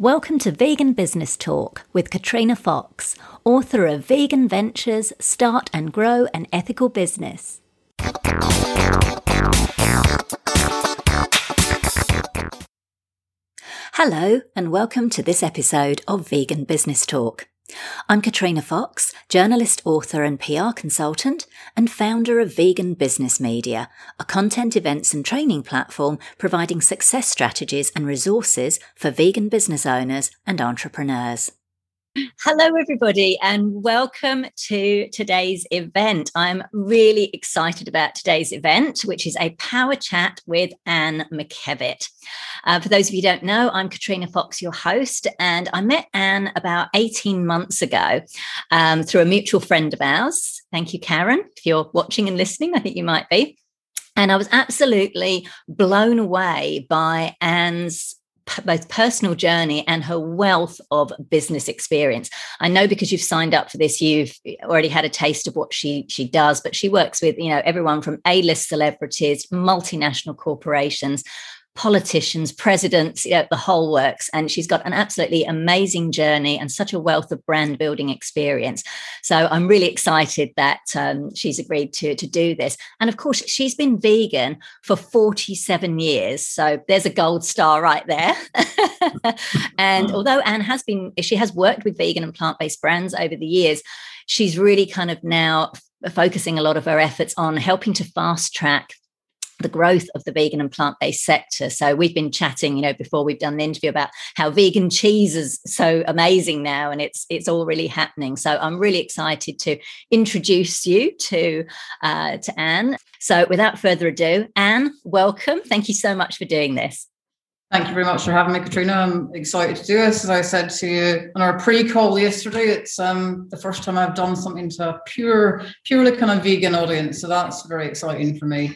Welcome to Vegan Business Talk with Katrina Fox, author of Vegan Ventures Start and Grow an Ethical Business. Hello, and welcome to this episode of Vegan Business Talk. I'm Katrina Fox, journalist, author, and PR consultant, and founder of Vegan Business Media, a content events and training platform providing success strategies and resources for vegan business owners and entrepreneurs. Hello, everybody, and welcome to today's event. I'm really excited about today's event, which is a power chat with Anne McKevitt. Uh, for those of you who don't know, I'm Katrina Fox, your host, and I met Anne about 18 months ago um, through a mutual friend of ours. Thank you, Karen. If you're watching and listening, I think you might be. And I was absolutely blown away by Anne's both personal journey and her wealth of business experience. I know because you've signed up for this, you've eh, already had a taste of what she she does, but she works with you know everyone from A-list celebrities, multinational corporations, politicians, presidents, you know, the whole works. And she's got an absolutely amazing journey and such a wealth of brand building experience. So I'm really excited that um, she's agreed to, to do this. And of course, she's been vegan for 47 years. So there's a gold star right there. and although Anne has been, she has worked with vegan and plant based brands over the years, she's really kind of now focusing a lot of her efforts on helping to fast track the growth of the vegan and plant-based sector. So we've been chatting, you know, before we've done the interview about how vegan cheese is so amazing now and it's it's all really happening. So I'm really excited to introduce you to uh, to Anne. So without further ado, Anne, welcome. Thank you so much for doing this. Thank you very much for having me, Katrina. I'm excited to do this. As I said to you on our pre-call yesterday, it's um, the first time I've done something to a pure, purely kind of vegan audience. So that's very exciting for me.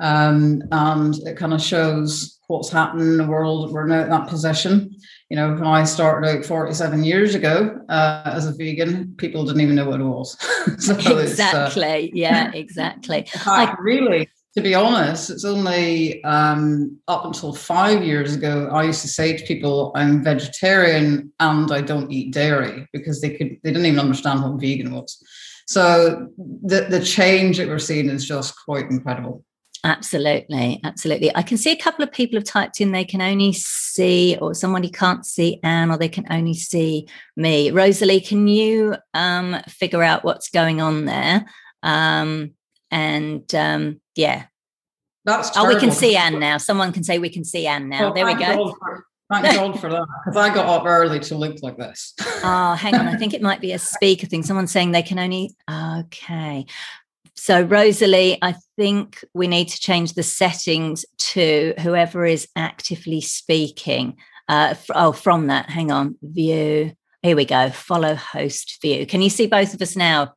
Um, and it kind of shows what's happened in the world. We're now in that position. You know, when I started out 47 years ago uh, as a vegan, people didn't even know what it was. so exactly. Uh, yeah, exactly. fact, like, really, to be honest, it's only um, up until five years ago I used to say to people, "I'm vegetarian and I don't eat dairy," because they could they didn't even understand what vegan was. So the the change that we're seeing is just quite incredible. Absolutely, absolutely. I can see a couple of people have typed in they can only see, or somebody can't see Anne, or they can only see me. Rosalie, can you um, figure out what's going on there? Um, and um, yeah, that's oh, we can see Anne now. Someone can say we can see Anne now. Well, there we go. thank God for that because I got up early to look like this. oh, hang on. I think it might be a speaker thing. Someone's saying they can only. Okay. So, Rosalie, I think we need to change the settings to whoever is actively speaking. Uh, oh, from that, hang on, view. Here we go. Follow host view. Can you see both of us now?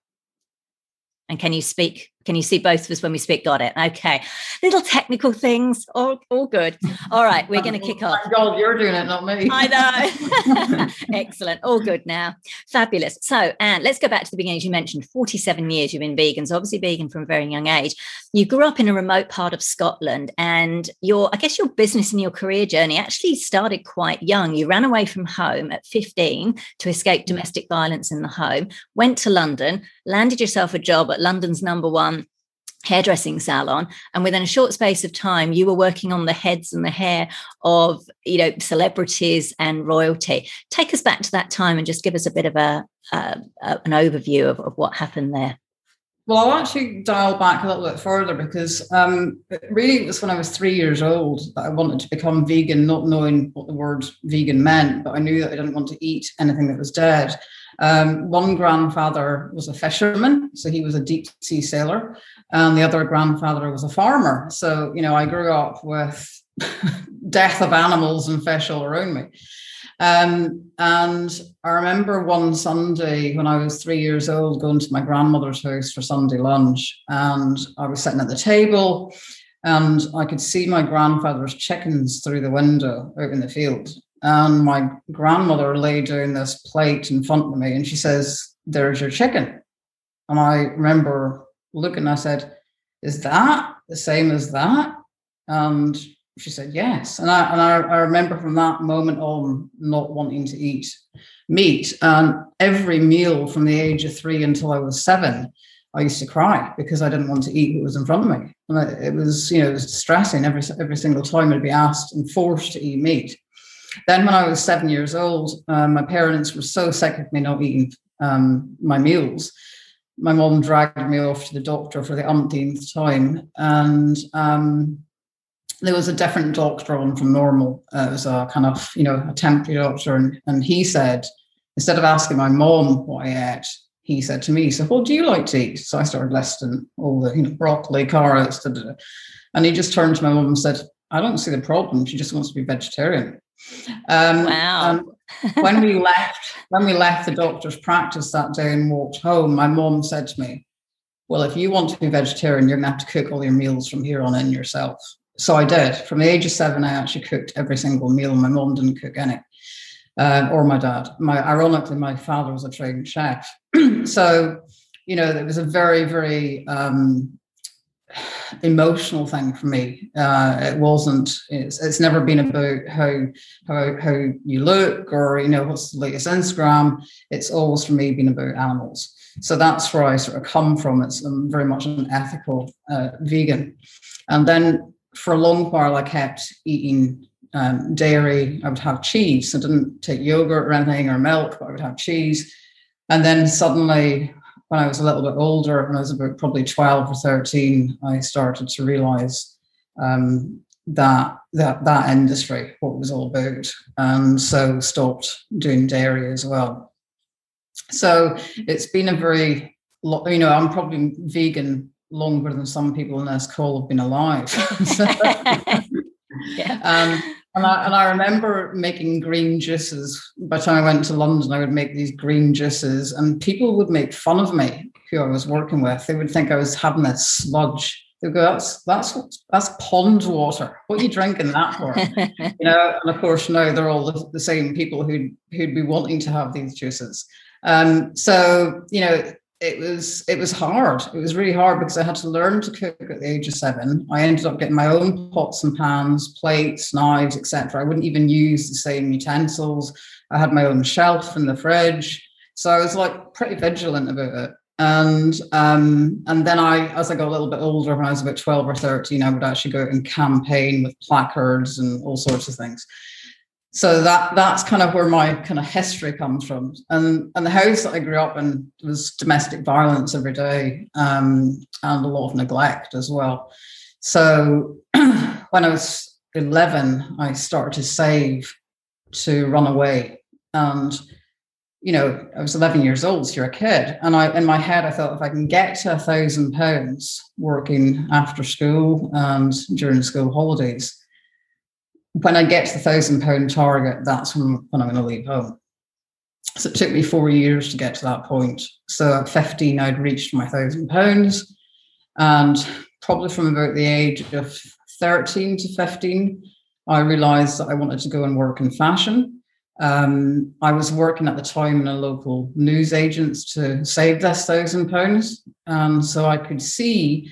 And can you speak can you see both of us when we speak? Got it. Okay. Little technical things. All, all good. All right. We're going to kick off. God, you're doing it, not me. I know. Excellent. All good now. Fabulous. So, Anne, let's go back to the beginning. As you mentioned, 47 years you've been vegan. So, obviously, vegan from a very young age. You grew up in a remote part of Scotland, and your, I guess, your business and your career journey actually started quite young. You ran away from home at 15 to escape mm. domestic violence in the home, went to London, landed yourself a job at London's number one hairdressing salon and within a short space of time you were working on the heads and the hair of you know celebrities and royalty. Take us back to that time and just give us a bit of a, an overview of, of, what happened there. Well i'll actually dial back a little bit further because um, really it was when i was three years old that i wanted to become vegan not knowing what the word vegan meant but i knew that i didn't want to eat anything that was dead um, one grandfather was a fisherman, so he was a deep sea sailor, and the other grandfather was a farmer. So, you know, I grew up with death of animals and fish all around me. Um, and I remember one Sunday when I was three years old going to my grandmother's house for Sunday lunch, and I was sitting at the table and I could see my grandfather's chickens through the window out in the field and my grandmother laid down this plate in front of me and she says, There's your chicken. And I remember looking, I said, Is that the same as that? And She said, Yes. And I, and I, I remember from that moment on not wanting to eat meat. And every meal from the age of three until I was seven, I used to cry because I didn't want to eat what was in front of me. And it was, you know, it was distressing every, every single time I'd be asked and forced to eat meat. Then, when I was seven years old, um, my parents were so sick of me not eating um, my meals. My mom dragged me off to the doctor for the umpteenth time, and um, there was a different doctor on from normal. Uh, it was a kind of, you know, a temporary doctor, and, and he said, instead of asking my mom what I ate, he said to me, "So, what do you like to eat?" So I started listing all the, you know, broccoli, carrots, da, da, da. and he just turned to my mom and said, "I don't see the problem. She just wants to be vegetarian." Um, wow. when we left, when we left the doctor's practice that day and walked home, my mom said to me, "Well, if you want to be vegetarian, you're going to have to cook all your meals from here on in yourself." So I did. From the age of seven, I actually cooked every single meal. My mom didn't cook any uh, or my dad. My ironically, my father was a trained chef, so you know it was a very very um, emotional thing for me. Uh, it wasn't. It's, it's never been about how how how you look or you know what's the latest Instagram. It's always for me been about animals. So that's where I sort of come from. It's I'm very much an ethical uh, vegan, and then for a long while I kept eating um, dairy. I would have cheese. I didn't take yogurt or anything or milk, but I would have cheese. And then suddenly, when I was a little bit older, when I was about probably 12 or 13, I started to realize um, that that that industry, what it was all about, and so stopped doing dairy as well. So it's been a very, you know, I'm probably vegan longer than some people in this call have been alive. yeah. um, and I, and I remember making green juices. By the time I went to London, I would make these green juices, and people would make fun of me who I was working with. They would think I was having a sludge. They would go, "That's that's that's pond water. What are you drinking that for?" you know. And of course, now they're all the, the same people who'd who'd be wanting to have these juices. Um, so you know, it was it was hard. It was really hard because I had to learn to cook at the age of seven. I ended up getting my own pots and pans, plates, knives, etc. I wouldn't even use the same utensils. I had my own shelf in the fridge, so I was like pretty vigilant about it. And um, and then I, as I got a little bit older, when I was about twelve or thirteen, I would actually go out and campaign with placards and all sorts of things so that that's kind of where my kind of history comes from. And and the house that i grew up in was domestic violence every day um, and a lot of neglect as well. So when i was 11 i started to save to run away. And you know i was 11 years old so you're a kid. And i in my head i thought if i can get to a thousand pounds working after school and during school holidays when I get to the thousand pound target, that's when, when I'm going to leave home. So it took me four years to get to that point. So at 15, I'd reached my thousand pounds. And probably from about the age of 13 to 15, I realized that I wanted to go and work in fashion. Um, I was working at the time in a local news agents to save this thousand pounds. And so I could see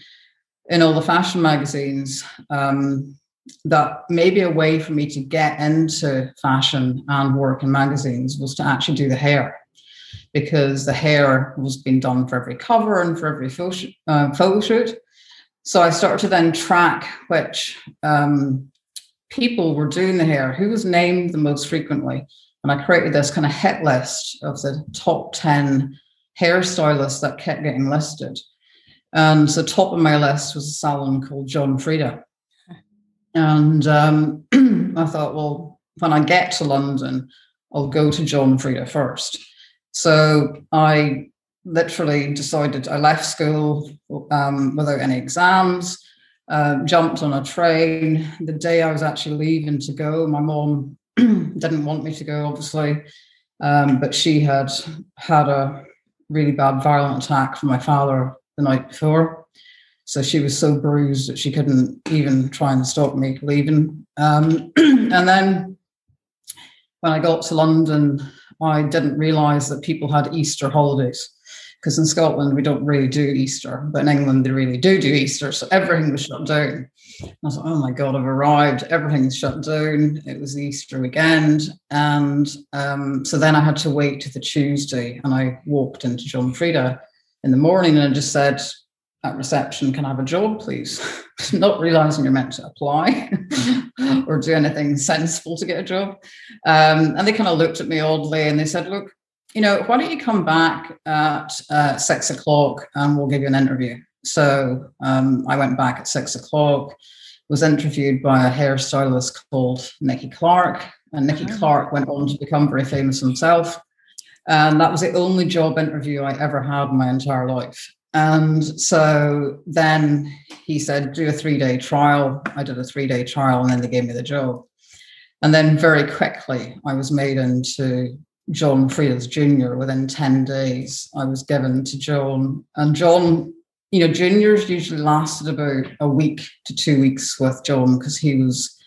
in all the fashion magazines um, that maybe a way for me to get into fashion and work in magazines was to actually do the hair because the hair was being done for every cover and for every photo, shoot. Uh, photo shoot. So I started to then track which um, people were doing the hair, who was named the most frequently. And I created this kind of hit list of the top 10 hairstylists that kept getting listed. And the top of my list was a salon called John Frieda. And um, I thought, well, when I get to London, I'll go to John Frieda first. So I literally decided I left school um, without any exams, uh, jumped on a train. The day I was actually leaving to go, my mom didn't want me to go, obviously, um, but she had had a really bad violent attack from my father the night before. So she was so bruised that she couldn't even try and stop me leaving. Um, and then when I got to London, I didn't realize that people had Easter holidays. because in Scotland we don't really do Easter, but in England they really do do Easter. So everything was shut down. I was like, oh my God, I've arrived. Everything's shut down. It was Easter weekend. And um, so then I had to wait to the Tuesday and I walked into John Frieda in the morning and I just said at reception, can I have a job, please? Not realizing you're meant to apply or do anything sensible to get a job. Um, and they kind of looked at me oddly and they said, look, you know, why don't you come back at uh, six o'clock and we'll give you an interview? So um, I went back at six o'clock, was interviewed by a hairstylist called Nikki Clark. And Nikki oh. Clark went on to become very famous himself. And that was the only job interview I ever had in my entire life. And so then he said, do a three day trial. I did a three day trial and then they gave me the job. And then very quickly, I was made into John Frieda's Jr. Within 10 days, I was given to John. And John, you know, juniors usually lasted about a week to two weeks with John because he was,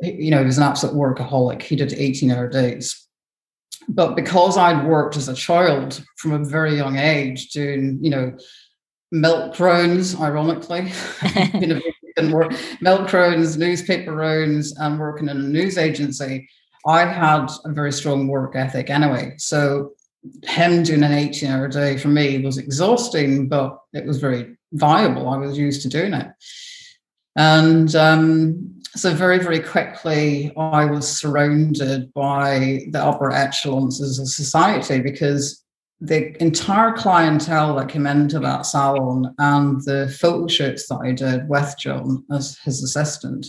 you know, he was an absolute workaholic. He did 18 hour days. But because I'd worked as a child from a very young age doing, you know, milk rounds, ironically, you know, work, milk rounds, newspaper rounds, and working in a news agency, I had a very strong work ethic anyway. So him doing an 18 hour day for me was exhausting, but it was very viable. I was used to doing it. And um, so very, very quickly, I was surrounded by the upper echelons of society because the entire clientele that came into that salon and the photo shoots that I did with John as his assistant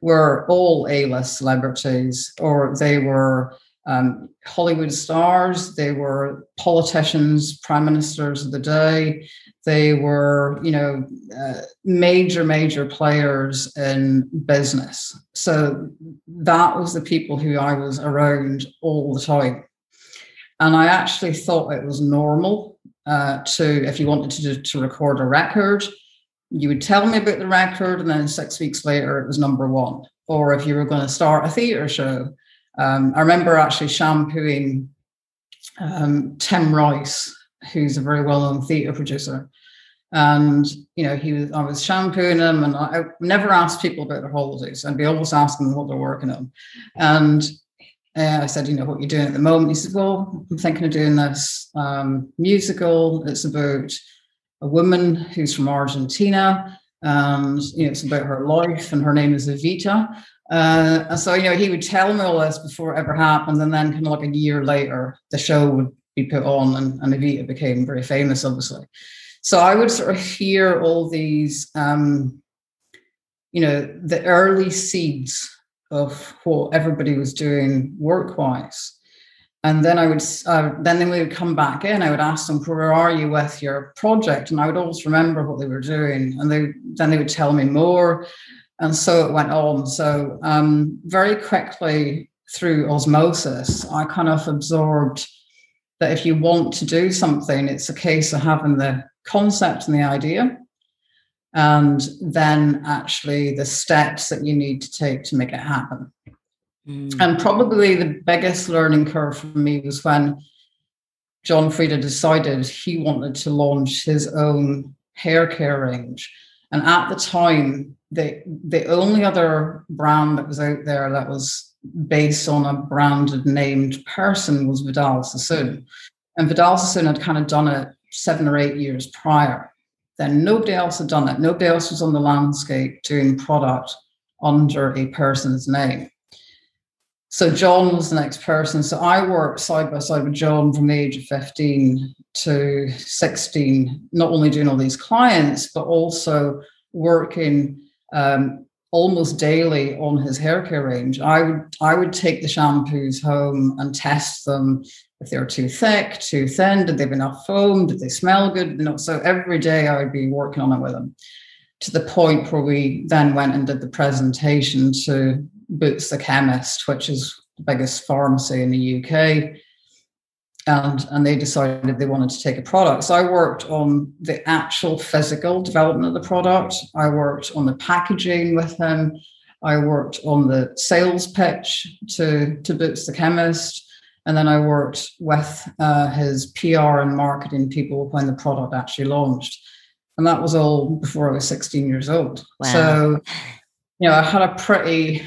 were all A-list celebrities, or they were um, Hollywood stars, they were politicians, prime ministers of the day, they were, you know, uh, major, major players in business. So that was the people who I was around all the time. And I actually thought it was normal uh, to, if you wanted to, to record a record, you would tell me about the record, and then six weeks later, it was number one. Or if you were going to start a theatre show, um, I remember actually shampooing um, Tim Rice, who's a very well-known theatre producer, and you know he was. I was shampooing him, and I, I never asked people about their holidays. I'd be always asking them what they're working on, and uh, I said, you know, what you're doing at the moment. He said, well, I'm thinking of doing this um, musical. It's about a woman who's from Argentina, and you know, it's about her life, and her name is Evita. Uh, and so, you know, he would tell me all this before it ever happened, and then kind of like a year later, the show would be put on, and, and Evita became very famous, obviously. So I would sort of hear all these, um, you know, the early seeds of what everybody was doing work-wise. And then I would, uh, then they would come back in. I would ask them, "Where are you with your project?" And I would always remember what they were doing, and they then they would tell me more, and so it went on. So um, very quickly through osmosis, I kind of absorbed that if you want to do something, it's a case of having the concept and the idea, and then actually the steps that you need to take to make it happen. Mm. And probably the biggest learning curve for me was when John Frieda decided he wanted to launch his own hair care range. And at the time, the the only other brand that was out there that was based on a branded named person was Vidal Sassoon. And Vidal Sassoon had kind of done it seven or eight years prior. Then nobody else had done it. Nobody else was on the landscape doing product under a person's name. So John was the next person. So I worked side by side with John from the age of 15 to 16, not only doing all these clients, but also working um, almost daily on his hair care range. I would I would take the shampoos home and test them if they were too thick, too thin, did they have enough foam, did they smell good? You know, so every day I would be working on it with them to the point where we then went and did the presentation to Boots the Chemist, which is the biggest pharmacy in the UK. And, and they decided they wanted to take a product. So I worked on the actual physical development of the product. I worked on the packaging with him. I worked on the sales pitch to, to Boots the Chemist. And then I worked with uh, his PR and marketing people when the product actually launched. And that was all before I was 16 years old. Wow. So, you know, I had a pretty,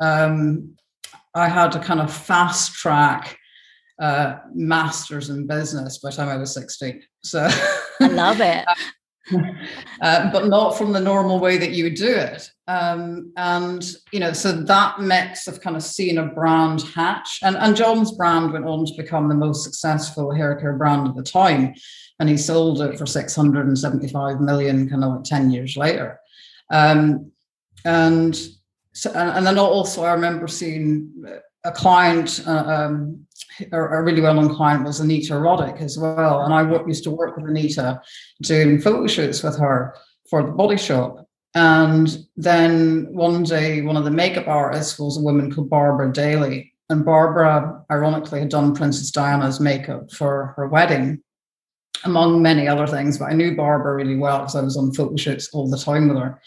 um, I had a kind of fast track uh, master's in business by the time I was 16. So I love it. uh, but not from the normal way that you would do it. Um, and you know, so that mix of kind of seeing a brand hatch, and, and John's brand went on to become the most successful hair care brand at the time, and he sold it for 675 million, kind of like 10 years later. Um, and so, and, and then also I remember seeing a client uh, um, a really well-known client was Anita Roddick as well. And I used to work with Anita doing photo shoots with her for the body shop. And then one day, one of the makeup artists was a woman called Barbara Daly. And Barbara, ironically, had done Princess Diana's makeup for her wedding, among many other things. But I knew Barbara really well because I was on photo shoots all the time with her.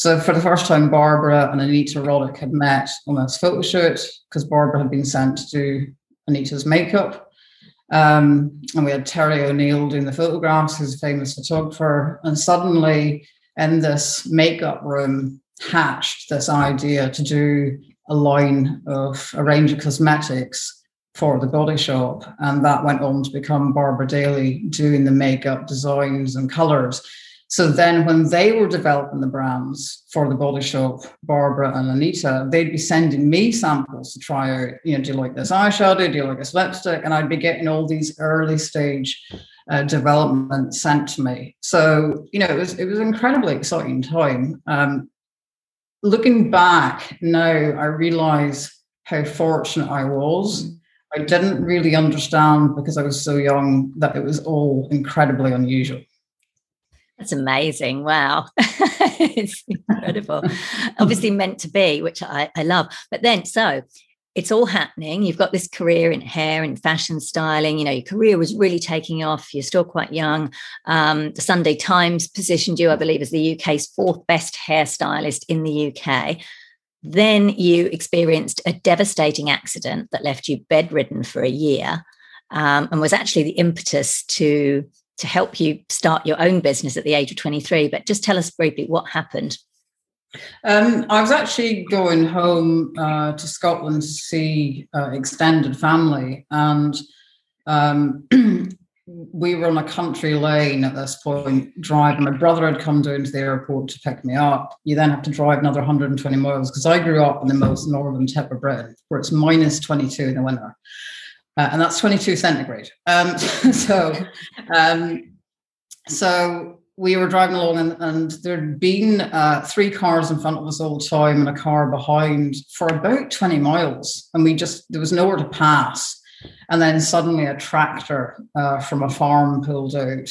So for the first time, Barbara and Anita Roddick had met on this photo shoot because Barbara had been sent to do Anita's makeup. Um, and we had Terry O'Neill doing the photographs, who's a famous photographer. And suddenly, in this makeup room, hatched this idea to do a line of a range of cosmetics for the body shop. And that went on to become Barbara Daly doing the makeup designs and colors. So then when they were developing the brands for the body shop, Barbara and Anita, they'd be sending me samples to try out, you know, do you like this eyeshadow? Do you like this lipstick? And I'd be getting all these early stage uh, development sent to me. So, you know, it was it was an incredibly exciting time. Um, looking back now, I realize how fortunate I was. I didn't really understand because I was so young that it was all incredibly unusual. That's amazing. Wow. it's incredible. Obviously meant to be, which I, I love. But then, so it's all happening. You've got this career in hair and fashion styling. You know, your career was really taking off. You're still quite young. Um, the Sunday Times positioned you, I believe, as the UK's fourth best hairstylist in the UK. Then you experienced a devastating accident that left you bedridden for a year um, and was actually the impetus to to help you start your own business at the age of 23. But just tell us briefly what happened. Um, I was actually going home uh, to Scotland to see uh, extended family, and um, we were on a country lane at this point driving. My brother had come down to the airport to pick me up. You then have to drive another 120 miles because I grew up in the most northern tip of Britain, where it's minus 22 in the winter uh, and that's 22 centigrade. Um, so, um, so we were driving along, and, and there'd been uh, three cars in front of us all the time, and a car behind for about 20 miles, and we just there was nowhere to pass. And then suddenly, a tractor uh, from a farm pulled out.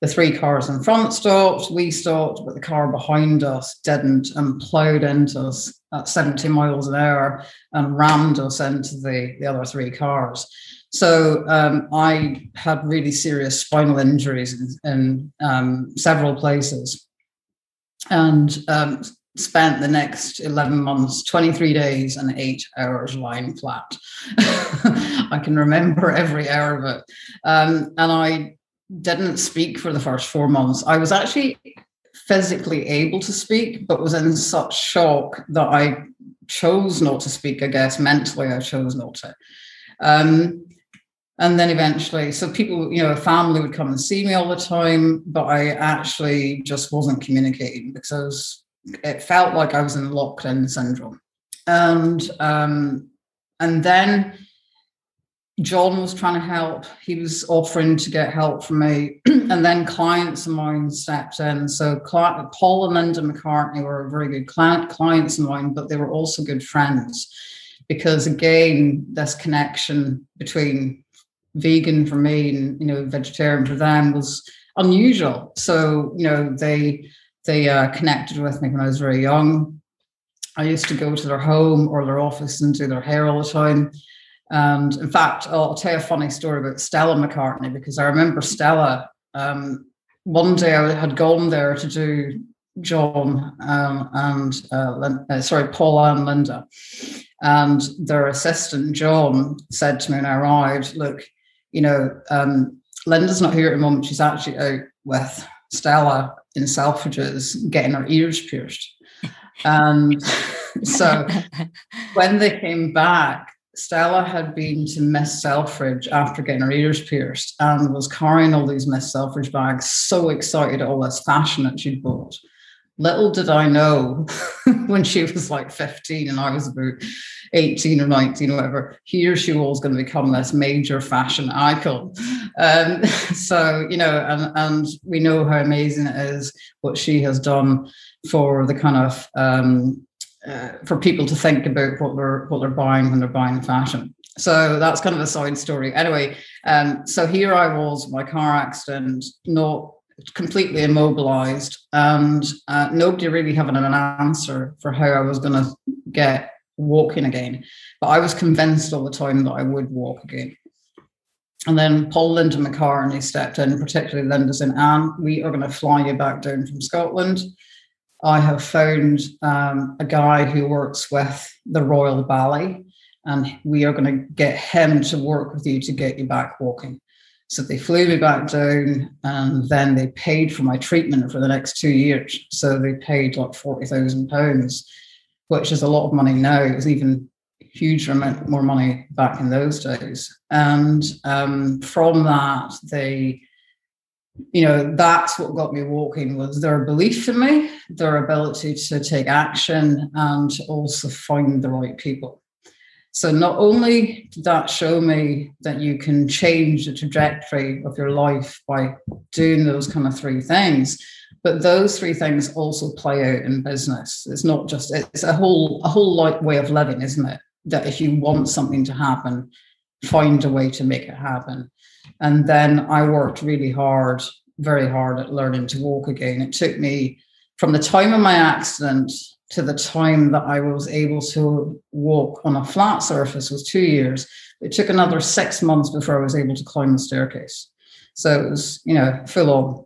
The three cars in front stopped, we stopped, but the car behind us didn't and plowed into us at 70 miles an hour and rammed us into the, the other three cars. So um, I had really serious spinal injuries in, in um, several places and um, spent the next 11 months, 23 days and eight hours lying flat. I can remember every hour of it. Um, and I didn't speak for the first four months. I was actually physically able to speak, but was in such shock that I chose not to speak, I guess. Mentally, I chose not to. Um, and then eventually so people you know family would come and see me all the time but i actually just wasn't communicating because it felt like i was in locked-in syndrome and um and then john was trying to help he was offering to get help from me and then clients of mine stepped in so paul and linda mccartney were very good client, clients of mine but they were also good friends because again this connection between vegan for me and you know vegetarian for them was unusual. So you know they they uh, connected with me when I was very young. I used to go to their home or their office and do their hair all the time. And in fact, I'll tell you a funny story about Stella McCartney because I remember Stella. Um, one day I had gone there to do John um, and uh, uh, sorry Paula and Linda, And their assistant, John, said to me when I arrived, look, you know, um, Linda's not here at the moment. She's actually out with Stella in Selfridges getting her ears pierced. And so when they came back, Stella had been to Miss Selfridge after getting her ears pierced and was carrying all these Miss Selfridge bags, so excited at all this fashion that she'd bought. Little did I know when she was like 15 and I was about 18 or 19 or whatever, here she was going to become this major fashion icon. Um, so, you know, and, and we know how amazing it is what she has done for the kind of um, uh, for people to think about what they're what they're buying when they're buying fashion. So that's kind of a side story. Anyway, um, so here I was, my car accident, not completely immobilized, and uh, nobody really having an answer for how I was going to get walking again. But I was convinced all the time that I would walk again. And then Paul Linda McCartney stepped in, particularly Linda saying, Anne, we are going to fly you back down from Scotland. I have found um, a guy who works with the Royal Ballet, and we are going to get him to work with you to get you back walking. So they flew me back down, and then they paid for my treatment for the next two years. So they paid like forty thousand pounds, which is a lot of money now. It was even huge amount more money back in those days. And um, from that, they you know that's what got me walking was their belief in me their ability to take action and also find the right people. So not only did that show me that you can change the trajectory of your life by doing those kind of three things but those three things also play out in business. It's not just it's a whole a whole like way of living isn't it? That if you want something to happen find a way to make it happen and then I worked really hard, very hard at learning to walk again. It took me from the time of my accident to the time that I was able to walk on a flat surface was two years. It took another six months before I was able to climb the staircase. So it was, you know, full on.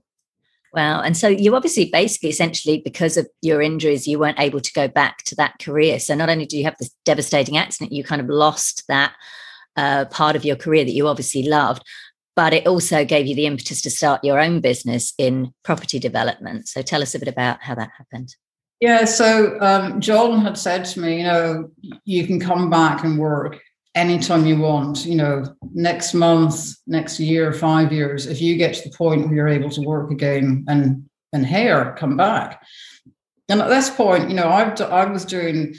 Wow. And so you obviously basically essentially because of your injuries, you weren't able to go back to that career. So not only do you have this devastating accident, you kind of lost that uh, part of your career that you obviously loved, but it also gave you the impetus to start your own business in property development. So tell us a bit about how that happened. Yeah, so um, John had said to me, you know, you can come back and work anytime you want, you know, next month, next year, five years, if you get to the point where you're able to work again and and hair, come back. And at this point, you know, I've I was doing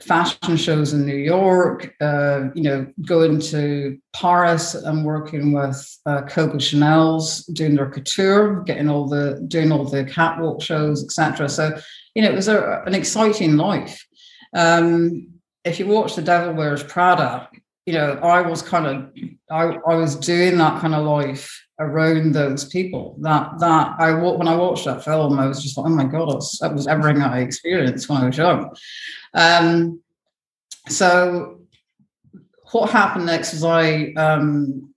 fashion shows in New York, uh, you know, going to Paris and working with uh, Coco Chanel's, doing their couture, getting all the doing all the catwalk shows, etc. So, you know, it was a, an exciting life. Um, if you watch The Devil Wears Prada, you know, I was kind of I, I was doing that kind of life around those people. That that I when I watched that film, I was just like, oh my god, that was everything I experienced when I was young. Um, so what happened next was I um,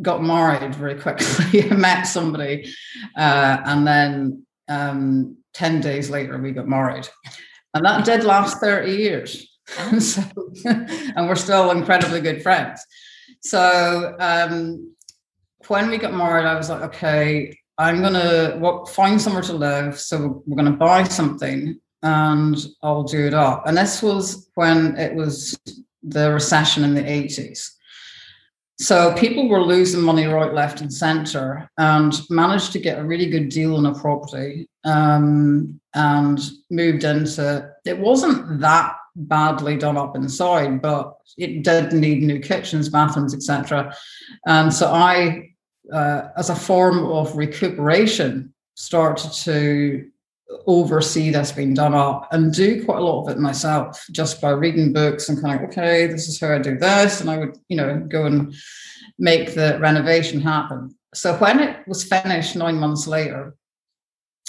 got married very quickly. I met somebody, uh, and then um, ten days later we got married, and that did last thirty years. so, and we're still incredibly good friends. So um, when we got married, I was like, okay, I'm gonna find somewhere to live. So we're gonna buy something, and I'll do it up. And this was when it was the recession in the 80s. So people were losing money right, left, and center, and managed to get a really good deal on a property, um, and moved into. It. It wasn't that badly done up inside, but it did need new kitchens, bathrooms, etc. And so I, uh, as a form of recuperation, started to oversee this being done up and do quite a lot of it myself just by reading books and kind of okay this is how i do this and i would you know go and make the renovation happen so when it was finished nine months later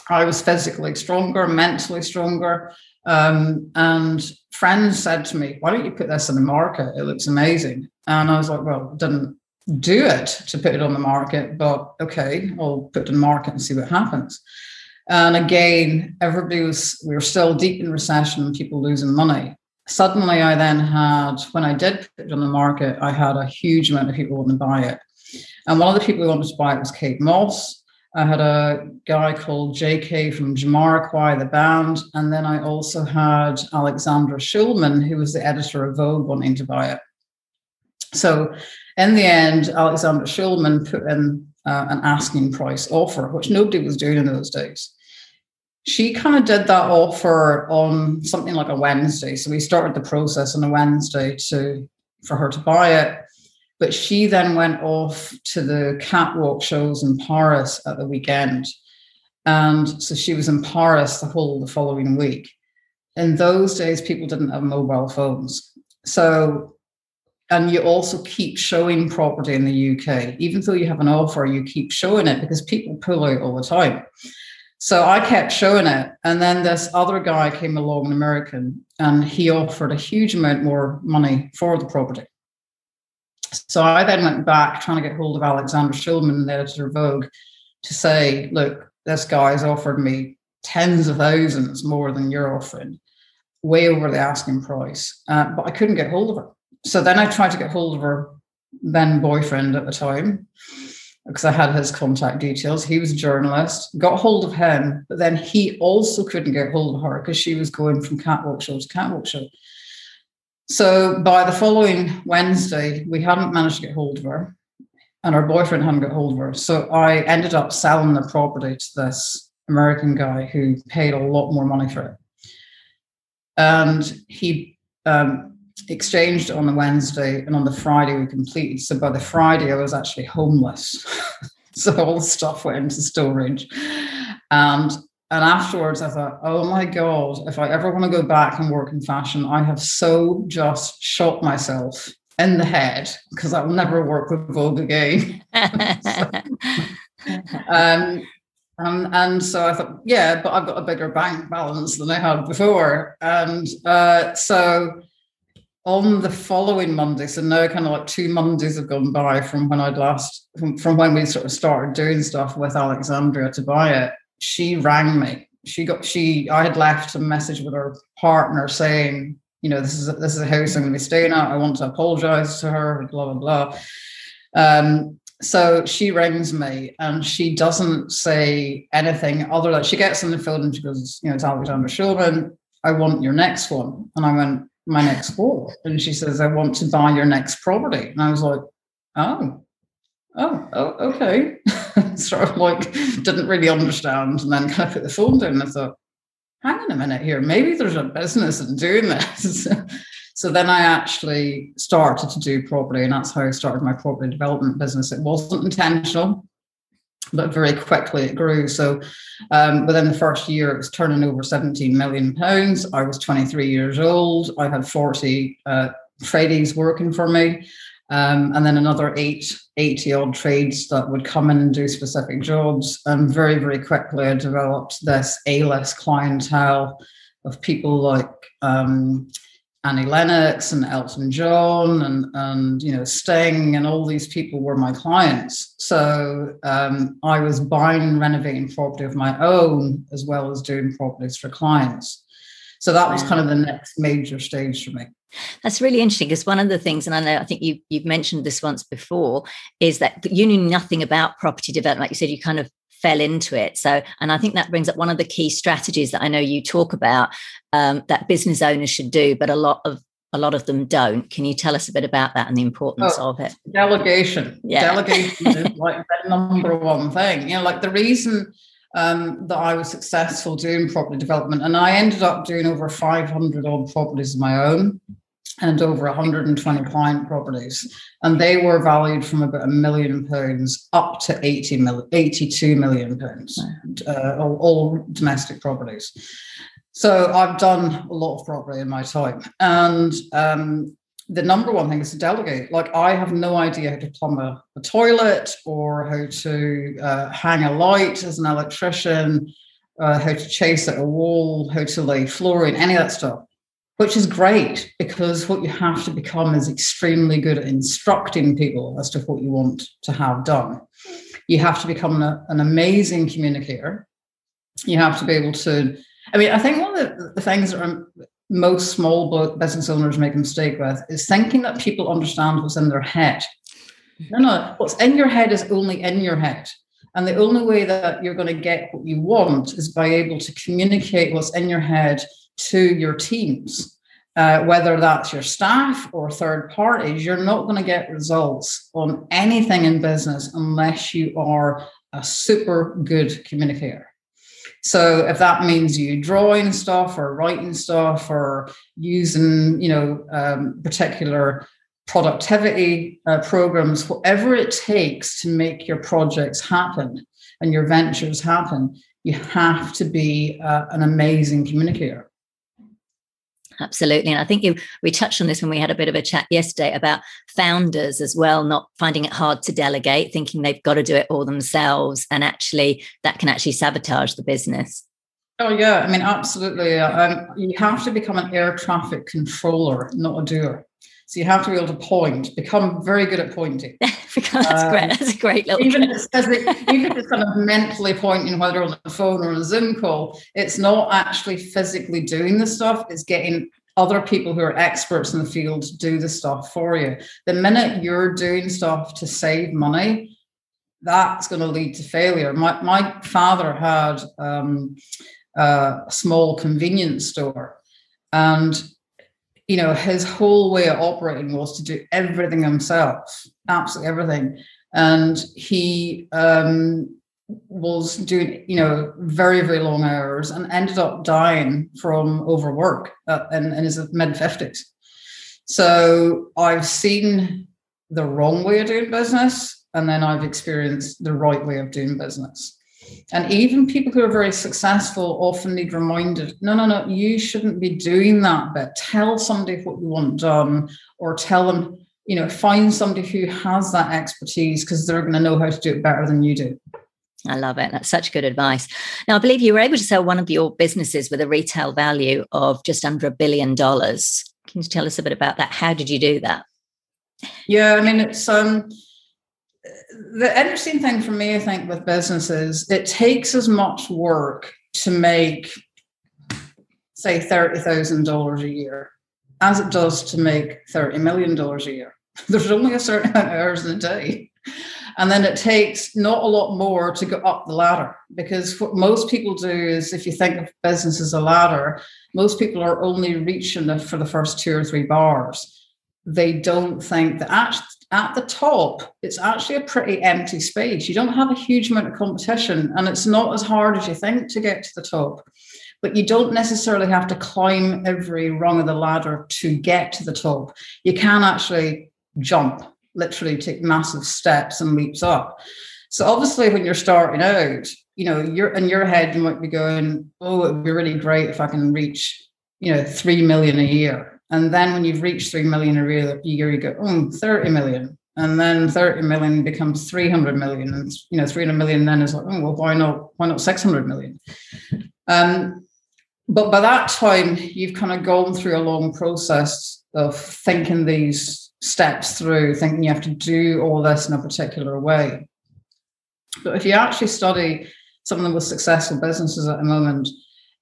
i was physically stronger mentally stronger um, and friends said to me, why don't you put this in the market? It looks amazing. And I was like, well, didn't do it to put it on the market, but okay, I'll put it on the market and see what happens. And again, everybody was, we were still deep in recession, people losing money. suddenly I then had, when I did put it on the market, I had a huge amount of people wanting to buy it. And one of the people who wanted to buy it was Kate Moss. I had a guy called JK from Jamiroquai, the band. And then I also had Alexandra Shulman, who was the editor of Vogue, wanting to buy it. So in the end, Alexandra Shulman put in uh, an asking price offer, which nobody was doing in those days. She kind of did that offer on something like a Wednesday. So we started the process on a Wednesday to for her to buy it. But she then went off to the catwalk shows in Paris at the weekend. And so she was in Paris the whole the following week. In those days, people didn't have mobile phones. So, and you also keep showing property in the UK. Even though you have an offer, you keep showing it because people pull out all the time. So I kept showing it. And then this other guy came along, an American, and he offered a huge amount more money for the property. So I then went back trying to get hold of Alexander Shulman, the editor of Vogue, to say, look, this guy's offered me tens of thousands more than you're offering, way over the asking price. Uh, but I couldn't get hold of her. So then I tried to get hold of her then boyfriend at the time because I had his contact details. He was a journalist, got hold of him, but then he also couldn't get hold of her because she was going from catwalk show to catwalk show. So by the following Wednesday, we hadn't managed to get hold of her, and our boyfriend hadn't got hold of her. So I ended up selling the property to this American guy who paid a lot more money for it. And he um, exchanged on the Wednesday, and on the Friday we completed. So by the Friday, I was actually homeless. so all the stuff went into storage. And and afterwards, I thought, oh my God, if I ever want to go back and work in fashion, I have so just shot myself in the head because I will never work with Vogue again. so, um, and, and so I thought, yeah, but I've got a bigger bank balance than I had before. And uh, so on the following Monday, so now kind of like two Mondays have gone by from when I'd last, from, from when we sort of started doing stuff with Alexandria to buy it she rang me. She got she I had left a message with her partner saying, you know, this is a, this is a house I'm to be staying at. I want to apologize to her. Blah blah blah. Um, so she rings me and she doesn't say anything other than she gets on the phone and she goes, you know, it's Alexandra Shulman. I want your next one. And I went, my next what? And she says, I want to buy your next property. And I was like, oh, oh, oh okay. sort of like didn't really understand and then kind of put the phone down and I thought, hang on a minute here, maybe there's a business in doing this. so then I actually started to do property and that's how I started my property development business. It wasn't intentional, but very quickly it grew. So um, within the first year, it was turning over 17 million pounds. I was 23 years old. I had 40 uh, tradies working for me um, and then another eight, 80 odd trades that would come in and do specific jobs. And very, very quickly, I developed this A list clientele of people like um, Annie Lennox and Elton John and, and you know Sting and all these people were my clients. So um, I was buying and renovating property of my own as well as doing properties for clients. So that was kind of the next major stage for me. That's really interesting because one of the things, and I know I think you you've mentioned this once before, is that you knew nothing about property development. Like you said, you kind of fell into it. So, and I think that brings up one of the key strategies that I know you talk about um, that business owners should do, but a lot of a lot of them don't. Can you tell us a bit about that and the importance oh, of it? Delegation. Yeah. Delegation is like the number one thing. You know, like the reason um, that I was successful doing property development, and I ended up doing over 500 odd properties of my own and over 120 client properties. And they were valued from about a million pounds up to 80 mil, 82 million pounds, uh, all, all, domestic properties. So I've done a lot of property in my time. And um, the number one thing is to delegate. Like I have no idea how to plumb a, a toilet or how to uh, hang a light as an electrician, uh, how to chase at a wall, how to lay flooring, any of that stuff which is great because what you have to become is extremely good at instructing people as to what you want to have done. You have to become a, an amazing communicator. You have to be able to. I mean, I think one of the, the things that most small business owners make a mistake with is thinking that people understand what's in their head. No, no, what's in your head is only in your head. And the only way that you're going to get what you want is by able to communicate what's in your head to your teams. Uh, whether that's your staff or third parties, you're not going to get results on anything in business unless you are a super good communicator. So if that means you drawing stuff or writing stuff or using, you know, um, particular productivity uh, programs, whatever it takes to make your projects happen and your ventures happen, you have to be uh, an amazing communicator. Absolutely. And I think you, we touched on this when we had a bit of a chat yesterday about founders as well, not finding it hard to delegate, thinking they've got to do it all themselves. And actually, that can actually sabotage the business. Oh, yeah. I mean, absolutely. Um, you have to become an air traffic controller, not a doer. So you have to be able to point, become very good at pointing. That's um, great. That's a great little. Even if, it's, even if it's kind of mentally pointing, whether on the phone or on a Zoom call, it's not actually physically doing the stuff. It's getting other people who are experts in the field to do the stuff for you. The minute you're doing stuff to save money, that's going to lead to failure. My my father had um, a small convenience store, and you know, his whole way of operating was to do everything himself, absolutely everything. And he um, was doing, you know, very, very long hours and ended up dying from overwork in, in his mid 50s. So I've seen the wrong way of doing business, and then I've experienced the right way of doing business. And even people who are very successful often need reminded no, no, no, you shouldn't be doing that But Tell somebody what you want done, or tell them, you know, find somebody who has that expertise because they're going to know how to do it better than you do. I love it. That's such good advice. Now, I believe you were able to sell one of your businesses with a retail value of just under a billion dollars. Can you tell us a bit about that? How did you do that? Yeah, I mean, it's um, the interesting thing for me, I think, with businesses, it takes as much work to make, say, $30,000 a year as it does to make $30 million a year. There's only a certain amount of hours in a day. And then it takes not a lot more to go up the ladder because what most people do is if you think of business as a ladder, most people are only reaching for the first two or three bars. They don't think that ah, at the top, it's actually a pretty empty space. You don't have a huge amount of competition, and it's not as hard as you think to get to the top. But you don't necessarily have to climb every rung of the ladder to get to the top. You can actually jump, literally take massive steps and leaps up. So obviously, when you're starting out, you know, you're in your head, you might be going, "Oh, it'd be really great if I can reach, you know, three million a year." And then when you've reached 3 million a year, you go, oh, 30 million. And then 30 million becomes 300 million. And, you know, 300 million then is like, oh, well, why not, why not 600 million? Um, but by that time, you've kind of gone through a long process of thinking these steps through, thinking you have to do all this in a particular way. But if you actually study some of the most successful businesses at the moment,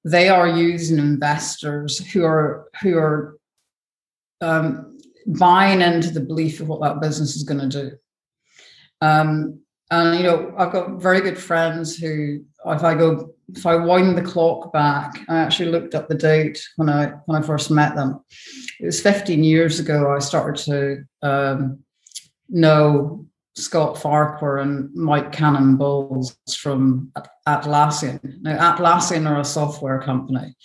they are using investors who are who are um, buying into the belief of what that business is going to do. Um, and you know, I've got very good friends who, if I go, if I wind the clock back, I actually looked up the date when I when I first met them. It was 15 years ago. I started to um, know Scott Farquhar and Mike Cannon-Brookes from Atlassian. Now, Atlassian are a software company,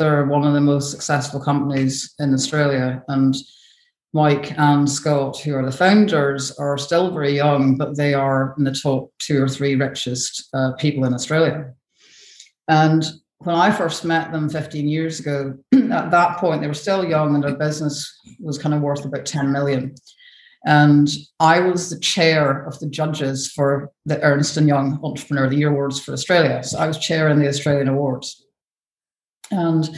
they're one of the most successful companies in Australia. And Mike and Scott, who are the founders, are still very young, but they are in the top two or three richest uh, people in Australia. And when I first met them 15 years ago, at that point, they were still young and their business was kind of worth about 10 million. And I was the chair of the judges for the Ernst & Young Entrepreneur of the Year Awards for Australia. So I was chairing the Australian Awards and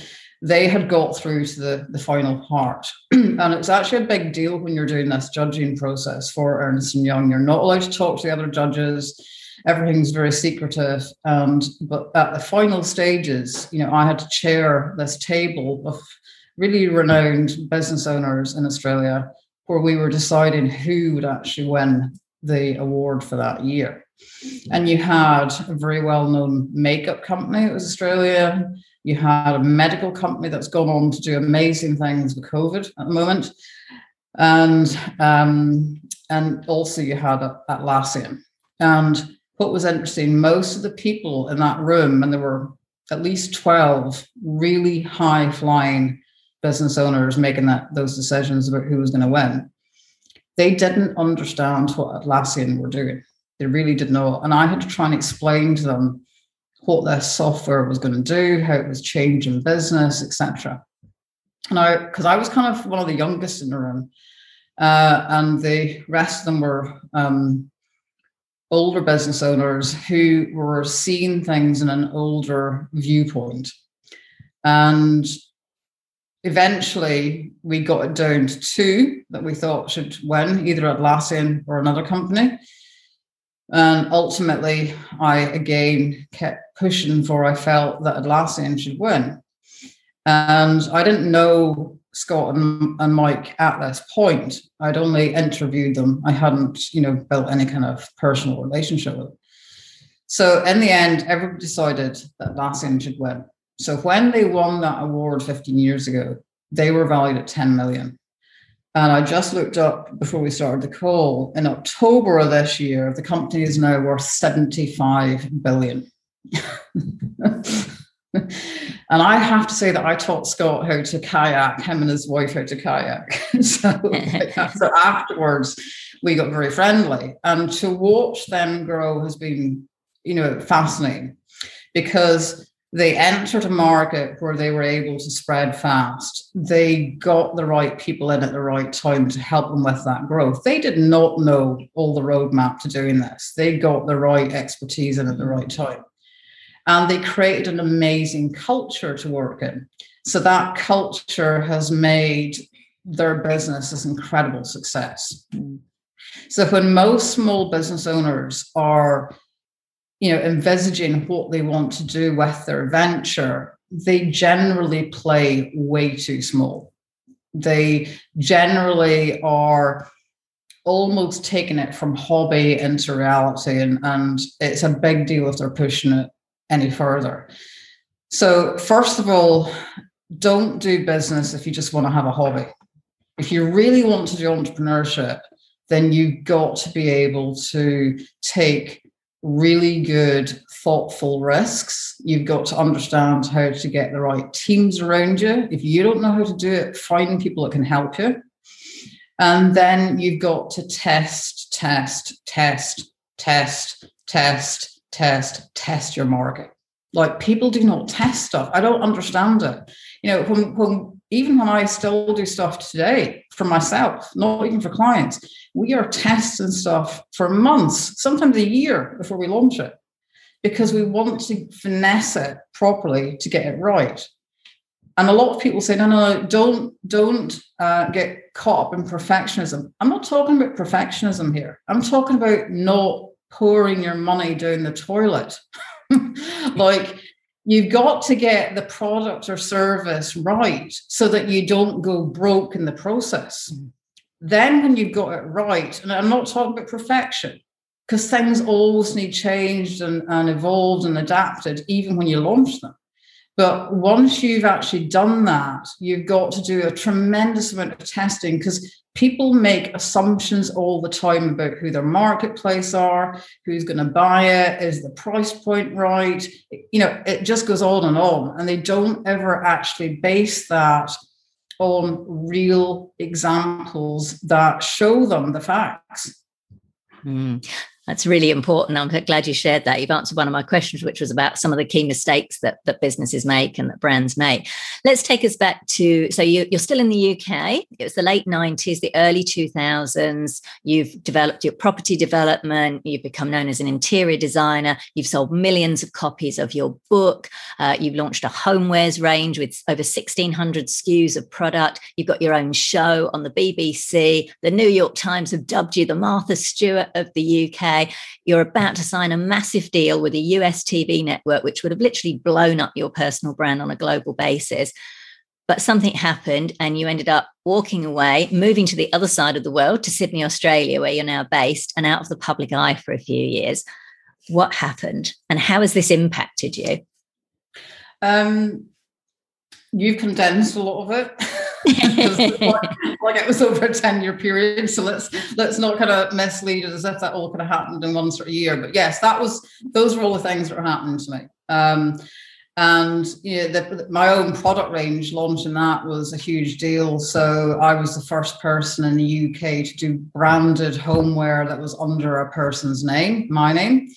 they had got through to the, the final part. and it was actually a big deal when you're doing this judging process for Ernst and Young. You're not allowed to talk to the other judges. everything's very secretive. And but at the final stages, you know, I had to chair this table of really renowned business owners in Australia where we were deciding who would actually win the award for that year. And you had a very well known makeup company, it was Australian. You had a medical company that's gone on to do amazing things with COVID at the moment. And um, and also you had Atlassian. And what was interesting, most of the people in that room, and there were at least 12 really high flying business owners making that those decisions about who was going to win, they didn't understand what Atlassian were doing. They really did not. Know, and I had to try and explain to them what their software was going to do, how it was changing business, etc. I, because I was kind of one of the youngest in the room, uh, and the rest of them were um, older business owners who were seeing things in an older viewpoint. And eventually we got it down to two that we thought should win, either Atlassian or another company. And ultimately, I again kept pushing for I felt that Atlassian should win. And I didn't know Scott and, and Mike at this point. I'd only interviewed them. I hadn't, you know, built any kind of personal relationship with them. So in the end, everybody decided that Atlassian should win. So when they won that award 15 years ago, they were valued at 10 million. And I just looked up before we started the call. In October of this year, the company is now worth 75 billion. And I have to say that I taught Scott how to kayak, him and his wife how to kayak. so, so afterwards, we got very friendly. And to watch them grow has been, you know, fascinating because they entered a market where they were able to spread fast. They got the right people in at the right time to help them with that growth. They did not know all the roadmap to doing this. They got the right expertise in at the right time. And they created an amazing culture to work in. So that culture has made their business an incredible success. So when most small business owners are you know, envisaging what they want to do with their venture, they generally play way too small. They generally are almost taking it from hobby into reality, and, and it's a big deal if they're pushing it any further. So, first of all, don't do business if you just want to have a hobby. If you really want to do entrepreneurship, then you've got to be able to take really good, thoughtful risks. You've got to understand how to get the right teams around you. If you don't know how to do it, find people that can help you. And then you've got to test, test, test, test, test, test, test your market. Like people do not test stuff. I don't understand it. You know, when, when even when I still do stuff today for myself, not even for clients, we are testing stuff for months, sometimes a year before we launch it, because we want to finesse it properly to get it right. And a lot of people say, no, no, no don't, don't uh, get caught up in perfectionism. I'm not talking about perfectionism here. I'm talking about not pouring your money down the toilet. like you've got to get the product or service right so that you don't go broke in the process. Mm. Then, when you've got it right, and I'm not talking about perfection, because things always need changed and, and evolved and adapted, even when you launch them. But once you've actually done that, you've got to do a tremendous amount of testing because people make assumptions all the time about who their marketplace are, who's going to buy it, is the price point right? You know, it just goes on and on. And they don't ever actually base that on real examples that show them the facts. Mm. That's really important. I'm glad you shared that. You've answered one of my questions, which was about some of the key mistakes that, that businesses make and that brands make. Let's take us back to so you, are still in the UK. It was the late 90s, the early 2000s. You've developed your property development. You've become known as an interior designer. You've sold millions of copies of your book. Uh, you've launched a homewares range with over 1,600 SKUs of product. You've got your own show on the BBC. The New York Times have dubbed you the Martha Stewart of the UK You're about to sign a massive deal with a US TV network, which would have literally blown up your personal brand on a global basis. But something happened and you ended up walking away, moving to the other side of the world, to Sydney, Australia, where you're now based and out of the public eye for a few years. What happened and how has this impacted you? Um, you've condensed a lot of it. like, like, it was over a 10 year period. So let's let's not kind of mislead it as if that all could have happened in one sort of year. But yes, that was those were all the things that were happening to me. Um, and you know, the, my own product range launching that was a huge deal. So I was the first person in the UK to do branded homeware that was under a person's name, my name.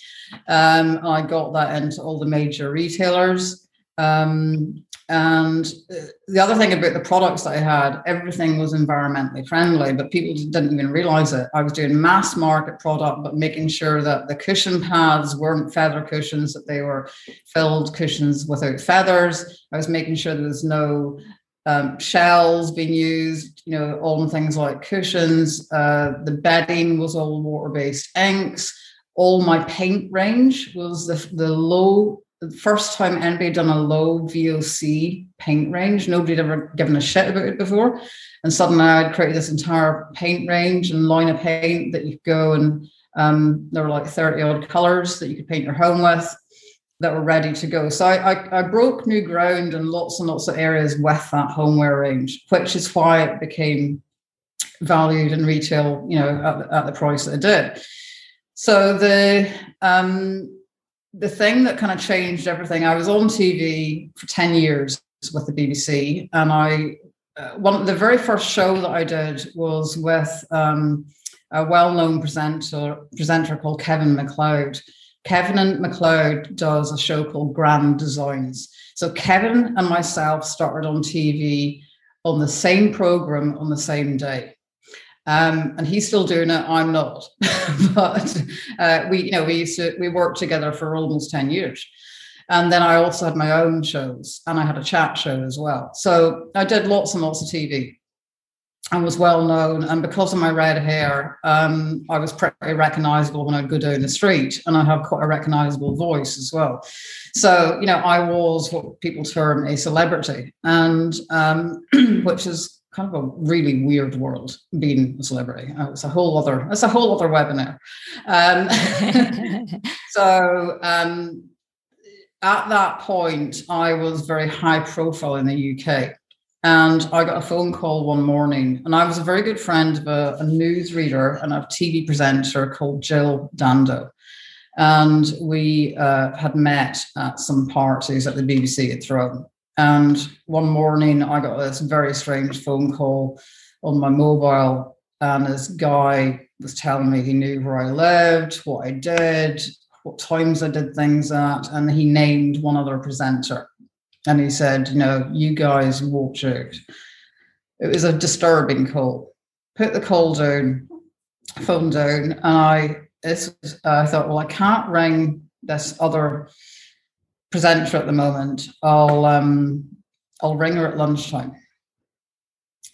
Um, I got that into all the major retailers. Um, and uh, the other thing about the products that I had, everything was environmentally friendly, but people didn't even realize it. I was doing mass market product, but making sure that the cushion pads weren't feather cushions, that they were filled cushions without feathers. I was making sure there was no um, shells being used, you know, on things like cushions. Uh, the bedding was all water based inks. All my paint range was the, the low the first time anybody had done a low VOC paint range. Nobody had ever given a shit about it before. And suddenly I'd created this entire paint range and line of paint that you could go and um, there were like 30 odd colors that you could paint your home with that were ready to go. So I, I, I broke new ground in lots and lots of areas with that homeware range, which is why it became valued in retail, you know, at, at the price that it did. So the um, the thing that kind of changed everything, I was on TV for 10 years with the BBC, and I uh, one the very first show that I did was with um, a well-known presenter presenter called Kevin McCloud. Kevin and McCloud does a show called Grand Designs. So Kevin and myself started on TV on the same program on the same day. Um, and he's still doing it. I'm not, but uh, we, you know, we used to we worked together for almost ten years, and then I also had my own shows, and I had a chat show as well. So I did lots and lots of TV, and was well known. And because of my red hair, um, I was pretty recognizable when I'd go down the street, and I have quite a recognizable voice as well. So you know, I was what people term a celebrity, and um, which is kind of a really weird world being a celebrity. Uh, it's a whole other it's a whole other webinar. Um, so um, at that point, I was very high profile in the UK. And I got a phone call one morning, and I was a very good friend of a, a newsreader and a TV presenter called Jill Dando. And we uh, had met at some parties at the BBC had thrown. And one morning, I got this very strange phone call on my mobile, and this guy was telling me he knew where I lived, what I did, what times I did things at, and he named one other presenter. And he said, You know, you guys watch out. It was a disturbing call. Put the call down, phone down, and I, this, uh, I thought, well, I can't ring this other presenter at the moment. I'll um, I'll ring her at lunchtime.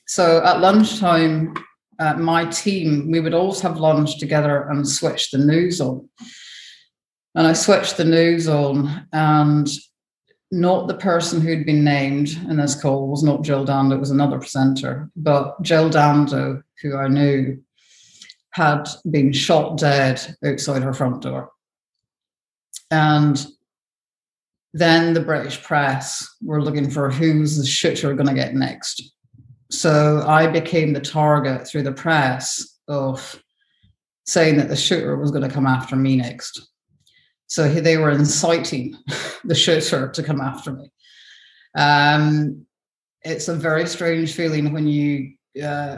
So at lunchtime, uh, my team we would always have lunch together and switch the news on. And I switched the news on, and not the person who'd been named in this call was not Jill Dando, it was another presenter, but Jill Dando, who I knew, had been shot dead outside her front door. And then the British press were looking for who's the shooter going to get next. So I became the target through the press of saying that the shooter was going to come after me next. So they were inciting the shooter to come after me. Um, it's a very strange feeling when you uh,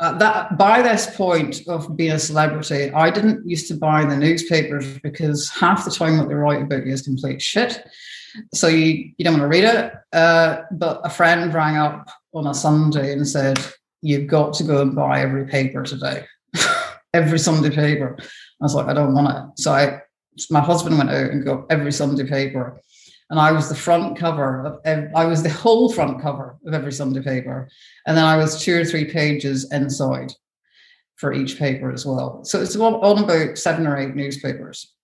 uh, that by this point of being a celebrity, I didn't used to buy the newspapers because half the time what they write about you is complete shit. So you you don't want to read it. Uh, but a friend rang up on a Sunday and said, "You've got to go and buy every paper today, every Sunday paper." I was like, "I don't want it." So I, my husband went out and got every Sunday paper and I was the front cover of every, I was the whole front cover of every Sunday paper, and then I was two or three pages inside for each paper as well. So it's on about seven or eight newspapers.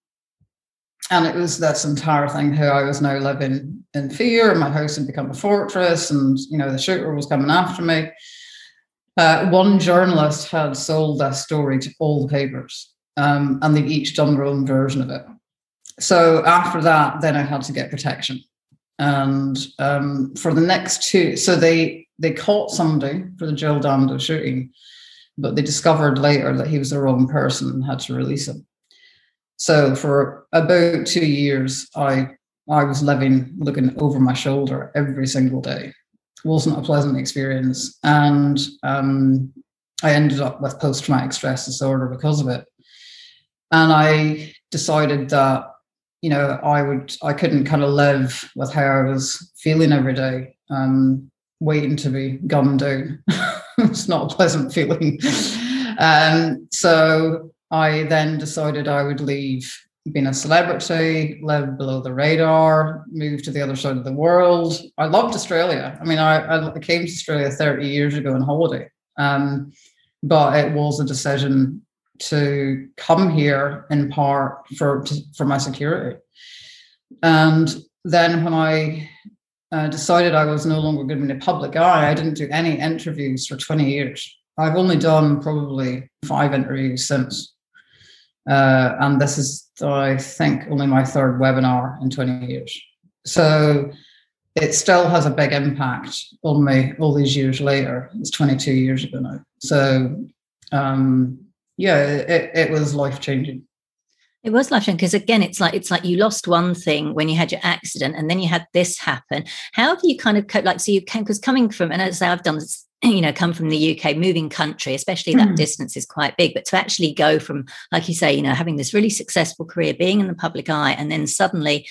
And it was this entire thing how I was now living in fear, and my house had become a fortress, and you know, the shooter was coming after me. Uh, one journalist had sold that story to all the papers, um, and they'd each done their own version of it. So after that, then I had to get protection. And um, for the next two, so they they caught somebody for the Jill Dando shooting, but they discovered later that he was the wrong person and had to release him. So for about two years, I I was living looking over my shoulder every single day. It wasn't a pleasant experience, and um, I ended up with post traumatic stress disorder because of it. And I decided that you know I would I couldn't kind of live with how I was feeling every day, um, waiting to be gunned down. it's not a pleasant feeling. Um, so I then decided I would leave being a celebrity, live below the radar, move to the other side of the world. I loved Australia. I mean, I, I came to Australia 30 years ago on holiday, um, but it was a decision to come here in part for for my security. And then when I uh, decided I was no longer going to be in the public eye, I didn't do any interviews for 20 years. I've only done probably five interviews since. Uh, and this is, I think, only my third webinar in 20 years. So it still has a big impact on me all these years later. It's 22 years ago now. So, um, yeah, it, it was life changing. It was life changing because again, it's like it's like you lost one thing when you had your accident, and then you had this happen. How have you kind of coped? Like, so you came because coming from, and as I've done this you know come from the uk moving country especially that mm. distance is quite big but to actually go from like you say you know having this really successful career being in the public eye and then suddenly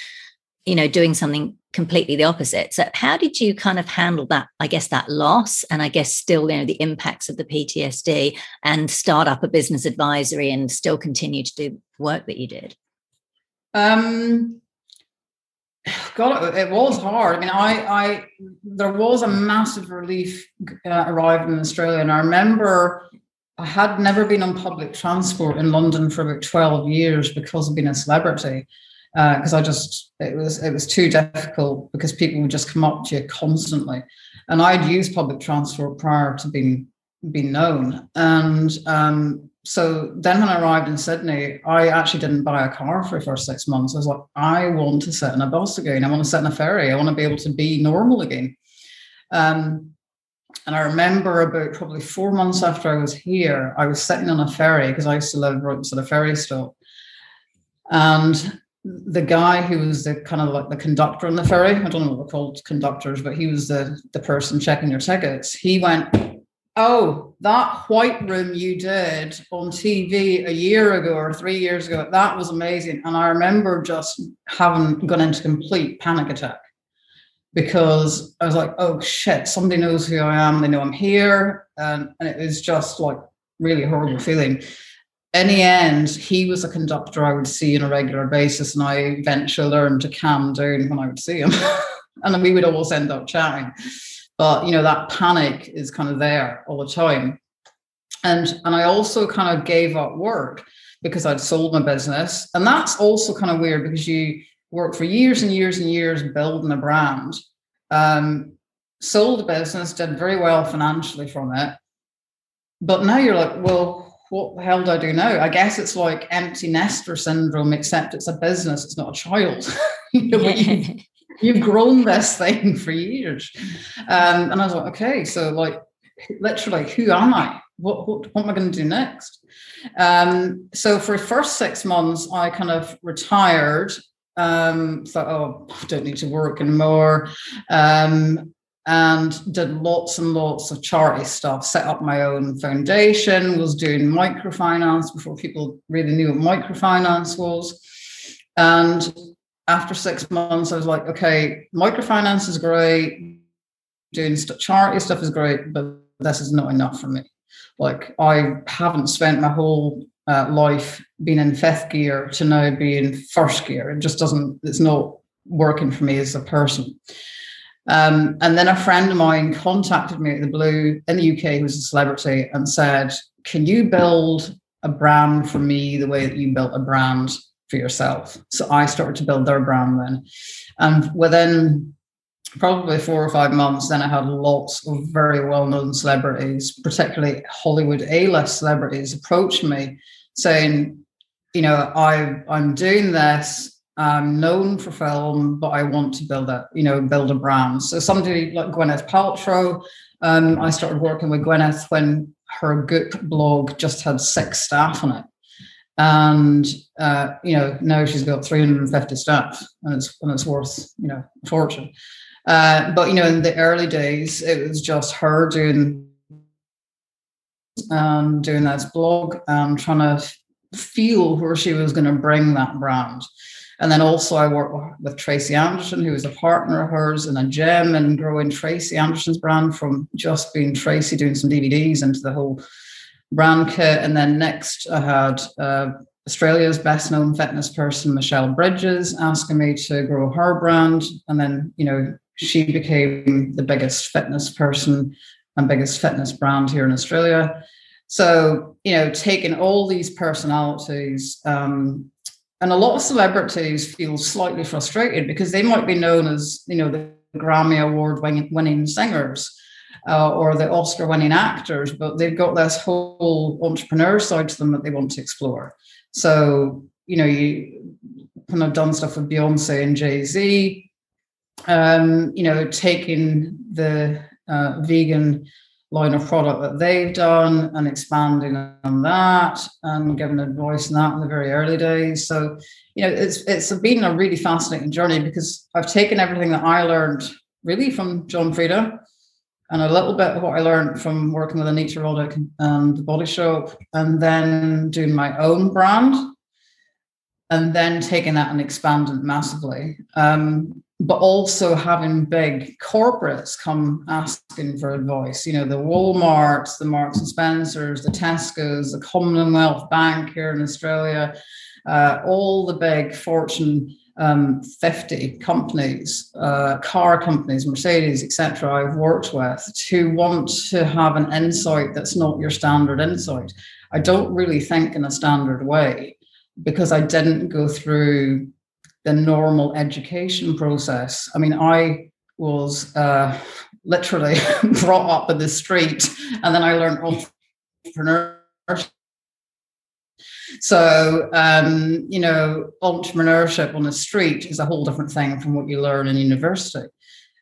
you know doing something completely the opposite so how did you kind of handle that i guess that loss and i guess still you know the impacts of the ptsd and start up a business advisory and still continue to do work that you did um God, it was hard. I mean, I, I, there was a massive relief uh, arriving in Australia, and I remember I had never been on public transport in London for about twelve years because of being a celebrity. Because uh, I just, it was, it was too difficult because people would just come up to you constantly, and I'd used public transport prior to being being known, and um, so then when I arrived in Sydney, I actually didn't buy a car for the first six months. I was like, I want to sit in a bus again. I want to sit in a ferry. I want to be able to be normal again. Um, and I remember about probably four months after I was here, I was sitting on a ferry because I used to live right beside a ferry stop. And the guy who was the kind of like the conductor on the ferry, I don't know what they're called conductors, but he was the, the person checking your tickets. He went, Oh, that white room you did on TV a year ago or three years ago, that was amazing. And I remember just having gone into complete panic attack because I was like, oh shit, somebody knows who I am. They know I'm here. And, and it was just like really horrible feeling. In the end, he was a conductor I would see on a regular basis. And I eventually learned to calm down when I would see him. and we would always end up chatting but you know that panic is kind of there all the time and and i also kind of gave up work because i'd sold my business and that's also kind of weird because you work for years and years and years building a brand um, sold a business did very well financially from it but now you're like well what the hell do I do now? I guess it's like empty nester syndrome, except it's a business, it's not a child. you know, you, you've grown this thing for years. Um, and I was like, okay, so like literally, who am I? What, what, what am I going to do next? Um, so for the first six months, I kind of retired. Um, thought, oh, I don't need to work anymore. Um, and did lots and lots of charity stuff, set up my own foundation, was doing microfinance before people really knew what microfinance was. And after six months, I was like, okay, microfinance is great, doing st- charity stuff is great, but this is not enough for me. Like, I haven't spent my whole uh, life being in fifth gear to now be in first gear. It just doesn't, it's not working for me as a person. Um, and then a friend of mine contacted me at the blue in the UK, who was a celebrity, and said, can you build a brand for me the way that you built a brand for yourself? So I started to build their brand then. And within probably four or five months, then I had lots of very well known celebrities, particularly Hollywood A list celebrities, approach me saying, you know, I, I'm doing this. I'm known for film, but I want to build a, you know, build a brand. So somebody like Gwyneth Paltrow, um, I started working with Gwyneth when her Goop blog just had six staff on it. And uh, you know now she's got 350 staff and it's and it's worth you know a fortune. Uh, but you know in the early days it was just her doing um, doing that blog and trying to feel where she was going to bring that brand and then also I work with Tracy Anderson, who was a partner of hers in a gym and growing Tracy Anderson's brand from just being Tracy doing some DVDs into the whole brand kit. And then next, I had uh, Australia's best known fitness person, Michelle Bridges, asking me to grow her brand. And then, you know, she became the biggest fitness person and biggest fitness brand here in Australia. So, you know, taking all these personalities, um, and a lot of celebrities feel slightly frustrated because they might be known as, you know, the Grammy Award winning singers uh, or the Oscar winning actors, but they've got this whole entrepreneur side to them that they want to explore. So, you know, you kind of done stuff with Beyonce and Jay Z, um, you know, taking the uh, vegan line of product that they've done and expanding on that and giving advice on that in the very early days. So, you know, it's it's been a really fascinating journey because I've taken everything that I learned really from John Frieda and a little bit of what I learned from working with Anita Roddick and the Body Shop, and then doing my own brand, and then taking that and expanding massively. Um, but also having big corporates come asking for advice. You know, the Walmarts, the Marks and Spencers, the Tesco's, the Commonwealth Bank here in Australia, uh, all the big Fortune um, 50 companies, uh, car companies, Mercedes, etc., I've worked with to want to have an insight that's not your standard insight. I don't really think in a standard way because I didn't go through the normal education process. I mean, I was uh, literally brought up in the street and then I learned entrepreneurship so, um, you know, entrepreneurship on the street is a whole different thing from what you learn in university.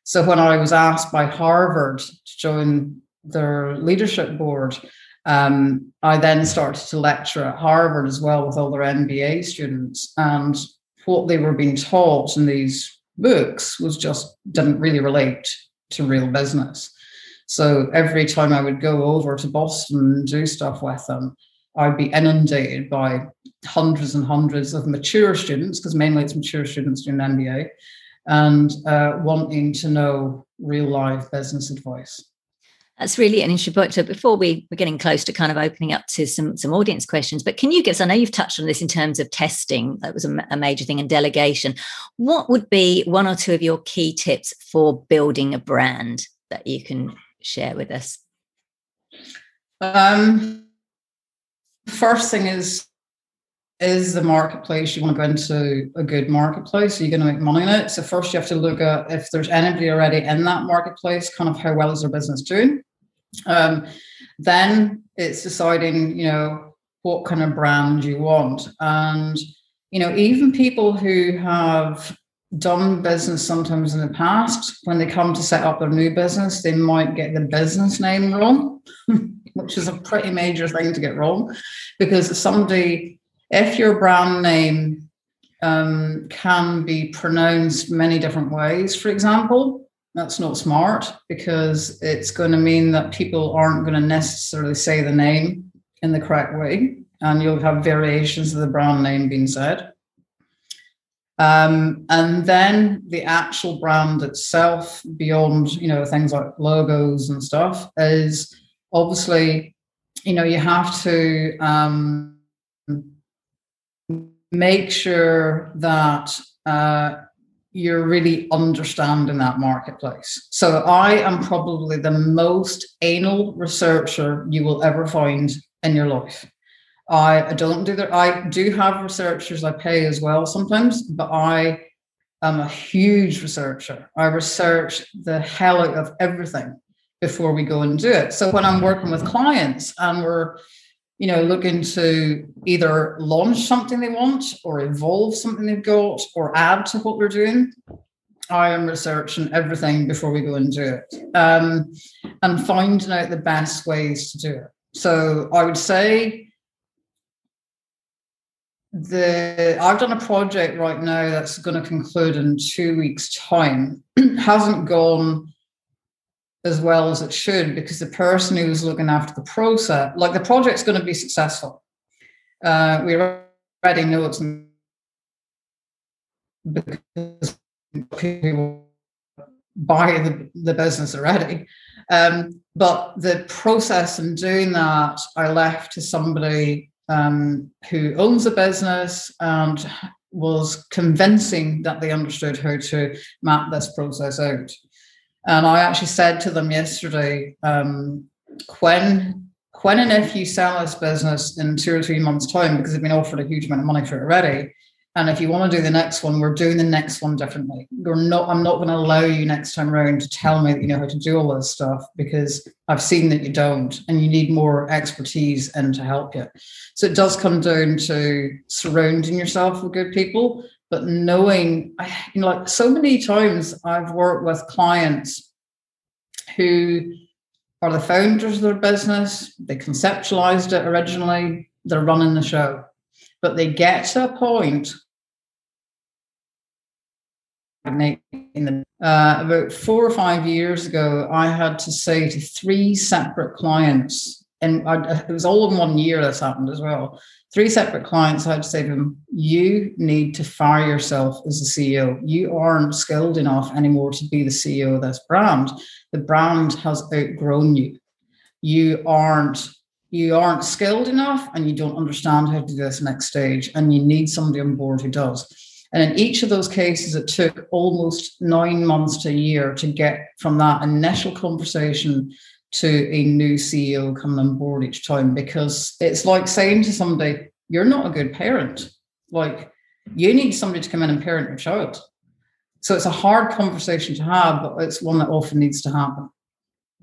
So, when I was asked by Harvard to join their leadership board, um, I then started to lecture at Harvard as well with all their MBA students. And what they were being taught in these books was just didn't really relate to real business. So every time I would go over to Boston and do stuff with them, I'd be inundated by hundreds and hundreds of mature students, because mainly it's mature students doing MBA, and uh, wanting to know real life business advice. That's really an interesting point. So before we, we're getting close to kind of opening up to some, some audience questions, but can you give us, I know you've touched on this in terms of testing, that was a, a major thing, and delegation. What would be one or two of your key tips for building a brand that you can share with us? Um, First thing is is the marketplace you want to go into a good marketplace? Are you going to make money in it? So first you have to look at if there's anybody already in that marketplace, kind of how well is their business doing. Um, then it's deciding, you know, what kind of brand you want. And, you know, even people who have done business sometimes in the past, when they come to set up their new business, they might get the business name wrong. which is a pretty major thing to get wrong because somebody, if your brand name um, can be pronounced many different ways, for example, that's not smart because it's going to mean that people aren't going to necessarily say the name in the correct way and you'll have variations of the brand name being said. Um, and then the actual brand itself, beyond you know things like logos and stuff, is obviously, you know, you have to um, make sure that uh, you're really understanding that marketplace. So I am probably the most anal researcher you will ever find in your life. I, I don't do that. I do have researchers I pay as well sometimes, but I am a huge researcher. I research the hell out of everything before we go and do it. So when I'm working with clients and we're, you know, looking to either launch something they want or evolve something they've got or add to what they're doing, I am researching everything before we go and do it um, and finding out the best ways to do it. So I would say the I've done a project right now that's going to conclude in two weeks' time. hasn't gone as well as it should because the person who's looking after the process, like the project's going to be successful. Uh, we already know it's because people buy the, the business already. Um, but the process in doing that, I left to somebody um, who owns a business and was convincing that they understood how to map this process out. And I actually said to them yesterday, um, when when and if you sell this business in two or three months' time, because they've been offered a huge amount of money for it already, and if you want to do the next one, we're doing the next one differently. We're not, I'm not going to allow you next time around to tell me that you know how to do all this stuff because I've seen that you don't and you need more expertise and to help you. So it does come down to surrounding yourself with good people, but knowing, you know, like so many times I've worked with clients who are the founders of their business, they conceptualized it originally, they're running the show but they get to a point uh, about four or five years ago, I had to say to three separate clients, and I, it was all in one year this happened as well. Three separate clients, I had to say to them, You need to fire yourself as the CEO. You aren't skilled enough anymore to be the CEO of this brand. The brand has outgrown you. You aren't you aren't skilled enough and you don't understand how to do this next stage and you need somebody on board who does and in each of those cases it took almost nine months to a year to get from that initial conversation to a new ceo coming on board each time because it's like saying to somebody you're not a good parent like you need somebody to come in and parent your child so it's a hard conversation to have but it's one that often needs to happen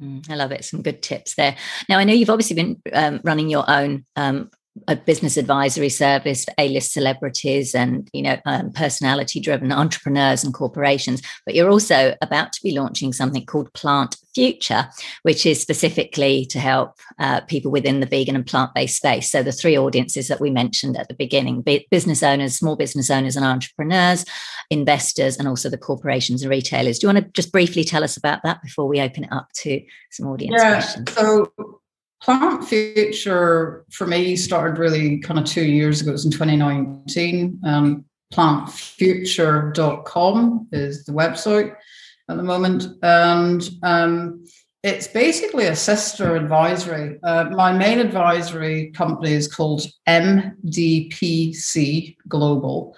Mm, I love it. Some good tips there. Now, I know you've obviously been um, running your own um, a business advisory service for A-list celebrities and you know um, personality-driven entrepreneurs and corporations. But you're also about to be launching something called Plant Future, which is specifically to help uh, people within the vegan and plant-based space. So the three audiences that we mentioned at the beginning: business owners, small business owners, and entrepreneurs, investors, and also the corporations and retailers. Do you want to just briefly tell us about that before we open it up to some audience yeah, questions? So Plant Future for me started really kind of two years ago. It was in 2019. Um, plantfuture.com is the website at the moment. And um, it's basically a sister advisory. Uh, my main advisory company is called MDPC Global,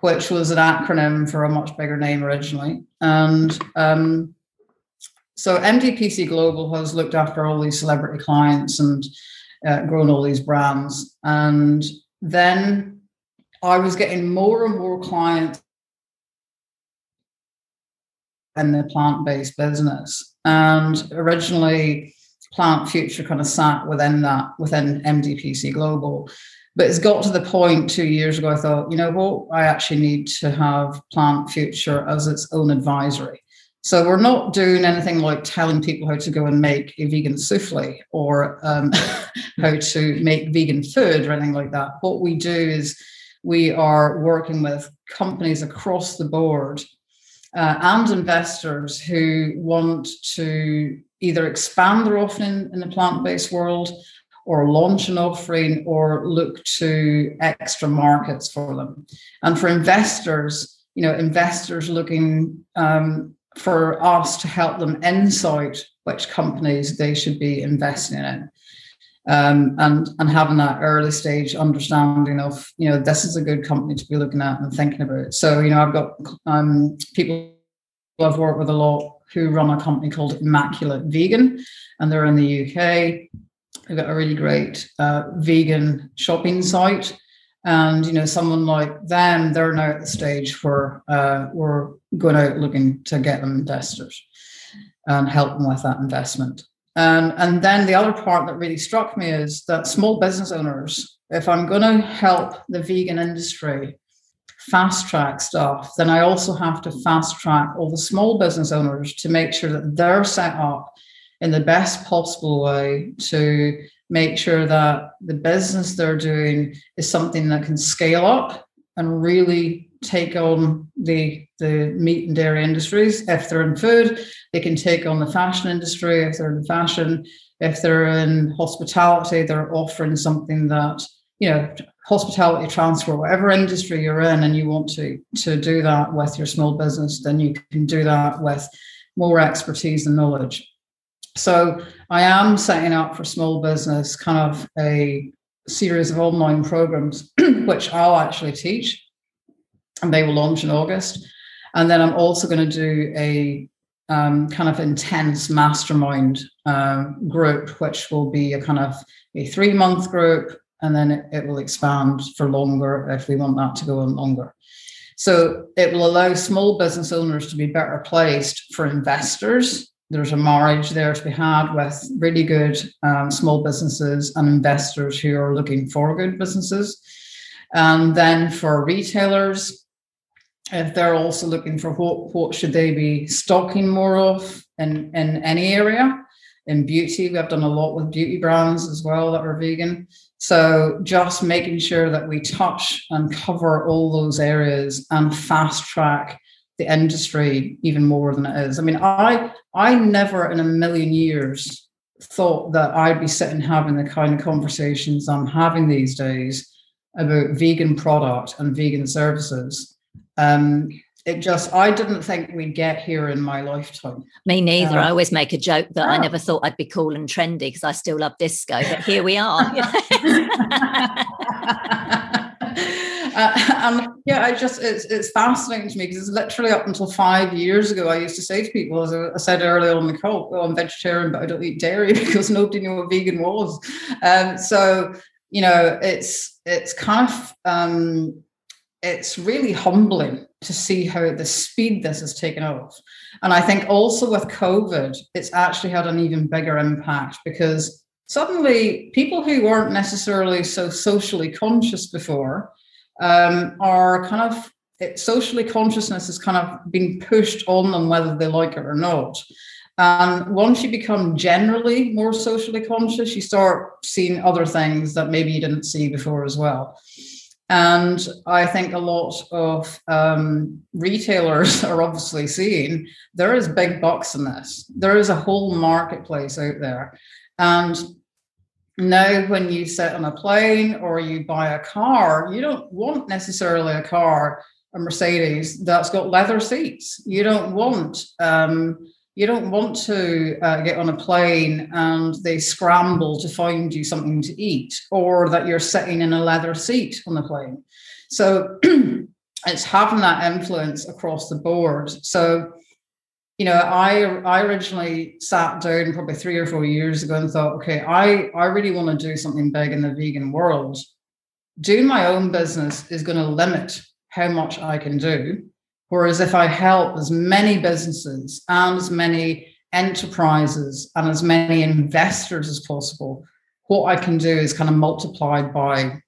which was an acronym for a much bigger name originally. And um, so MDPC Global has looked after all these celebrity clients and uh, grown all these brands. And then I was getting more and more clients in the plant-based business. And originally, Plant Future kind of sat within that, within MDPC Global. But it's got to the point two years ago, I thought, you know what, I actually need to have Plant Future as its own advisory. So we're not doing anything like telling people how to go and make a vegan souffle or um, how to make vegan food or anything like that. What we do is we are working with companies across the board uh, and investors who want to either expand their offering in the plant-based world or launch an offering or look to extra markets for them. And for investors, you know, investors looking um, for us to help them insight which companies they should be investing in. Um, and and having that early stage understanding of you know this is a good company to be looking at and thinking about. So you know I've got um, people I've worked with a lot who run a company called Immaculate Vegan, and they're in the UK. They've got a really great uh, vegan shopping site. And you know, someone like them, they're now at the stage where uh, we're going out looking to get them investors and help them with that investment. And, and then the other part that really struck me is that small business owners, if I'm going to help the vegan industry fast track stuff, then I also have to fast track all the small business owners to make sure that they're set up in the best possible way to make sure that the business they're doing is something that can scale up and really take on the the meat and dairy industries. If they're in food, they can take on the fashion industry. If they're in fashion, if they're in hospitality, they're offering something that you know hospitality transfer whatever industry you're in and you want to to do that with your small business then you can do that with more expertise and knowledge so i am setting up for small business kind of a series of online programs which i'll actually teach and they will launch in august and then i'm also going to do a um, kind of intense mastermind uh, group which will be a kind of a three month group and then it, it will expand for longer if we want that to go on longer. So it will allow small business owners to be better placed for investors. There's a marriage there to be had with really good um, small businesses and investors who are looking for good businesses. And then for retailers, if they're also looking for what, what should they be stocking more of in, in any area. In beauty, we've done a lot with beauty brands as well that are vegan. So just making sure that we touch and cover all those areas and fast track the industry even more than it is. I mean, I I never in a million years thought that I'd be sitting having the kind of conversations I'm having these days about vegan product and vegan services. Um, it just i didn't think we'd get here in my lifetime me neither uh, i always make a joke that i never thought i'd be cool and trendy because i still love disco but here we are uh, and yeah i just it's, it's fascinating to me because it's literally up until five years ago i used to say to people as i said earlier on the call well i'm vegetarian but i don't eat dairy because nobody knew what vegan was um, so you know it's it's kind of um, it's really humbling to see how the speed this has taken off. And I think also with COVID, it's actually had an even bigger impact because suddenly people who weren't necessarily so socially conscious before um, are kind of it, socially consciousness has kind of been pushed on them whether they like it or not. And once you become generally more socially conscious, you start seeing other things that maybe you didn't see before as well. And I think a lot of um, retailers are obviously seeing there is big bucks in this. There is a whole marketplace out there. And now, when you sit on a plane or you buy a car, you don't want necessarily a car, a Mercedes that's got leather seats. You don't want um, you don't want to uh, get on a plane and they scramble to find you something to eat or that you're sitting in a leather seat on the plane so it's having that influence across the board so you know i i originally sat down probably three or four years ago and thought okay i i really want to do something big in the vegan world. Doing my own business is going to limit how much i can do. Whereas if I help as many businesses and as many enterprises and as many investors as possible, what I can do is kind of multiplied by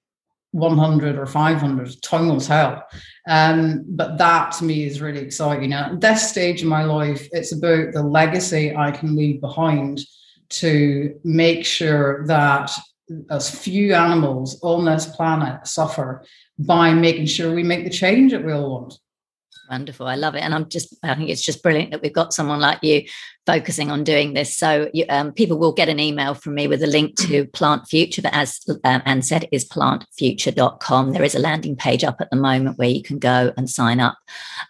100 or 500. Time will tell. Um, but that to me is really exciting. At this stage in my life, it's about the legacy I can leave behind to make sure that as few animals on this planet suffer by making sure we make the change that we all want. Wonderful. I love it. And I'm just, I think it's just brilliant that we've got someone like you focusing on doing this. So you, um, people will get an email from me with a link to Plant Future, that as um, Anne said, is plantfuture.com. There is a landing page up at the moment where you can go and sign up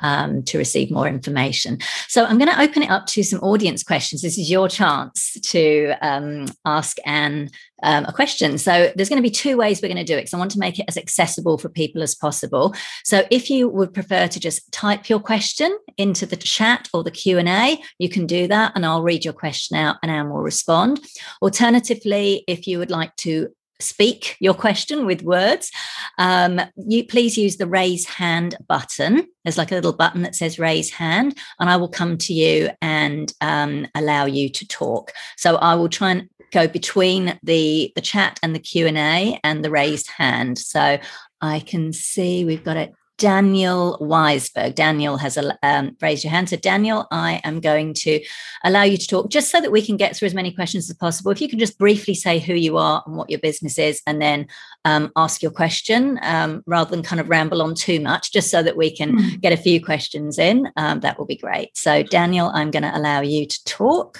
um, to receive more information. So I'm going to open it up to some audience questions. This is your chance to um, ask Anne um, a question. So there's going to be two ways we're going to do it because I want to make it as accessible for people as possible. So if you would prefer to just type your question into the chat or the Q&A, you can do that and I'll read your question out and Anne will respond. Alternatively, if you would like to speak your question with words, um, you please use the raise hand button. There's like a little button that says raise hand, and I will come to you and um, allow you to talk. So I will try and go between the the chat and the Q and A and the raised hand. So I can see we've got it Daniel Weisberg. Daniel has a, um, raised your hand. So, Daniel, I am going to allow you to talk just so that we can get through as many questions as possible. If you can just briefly say who you are and what your business is, and then um, ask your question um, rather than kind of ramble on too much, just so that we can mm. get a few questions in, um, that will be great. So, Daniel, I'm going to allow you to talk.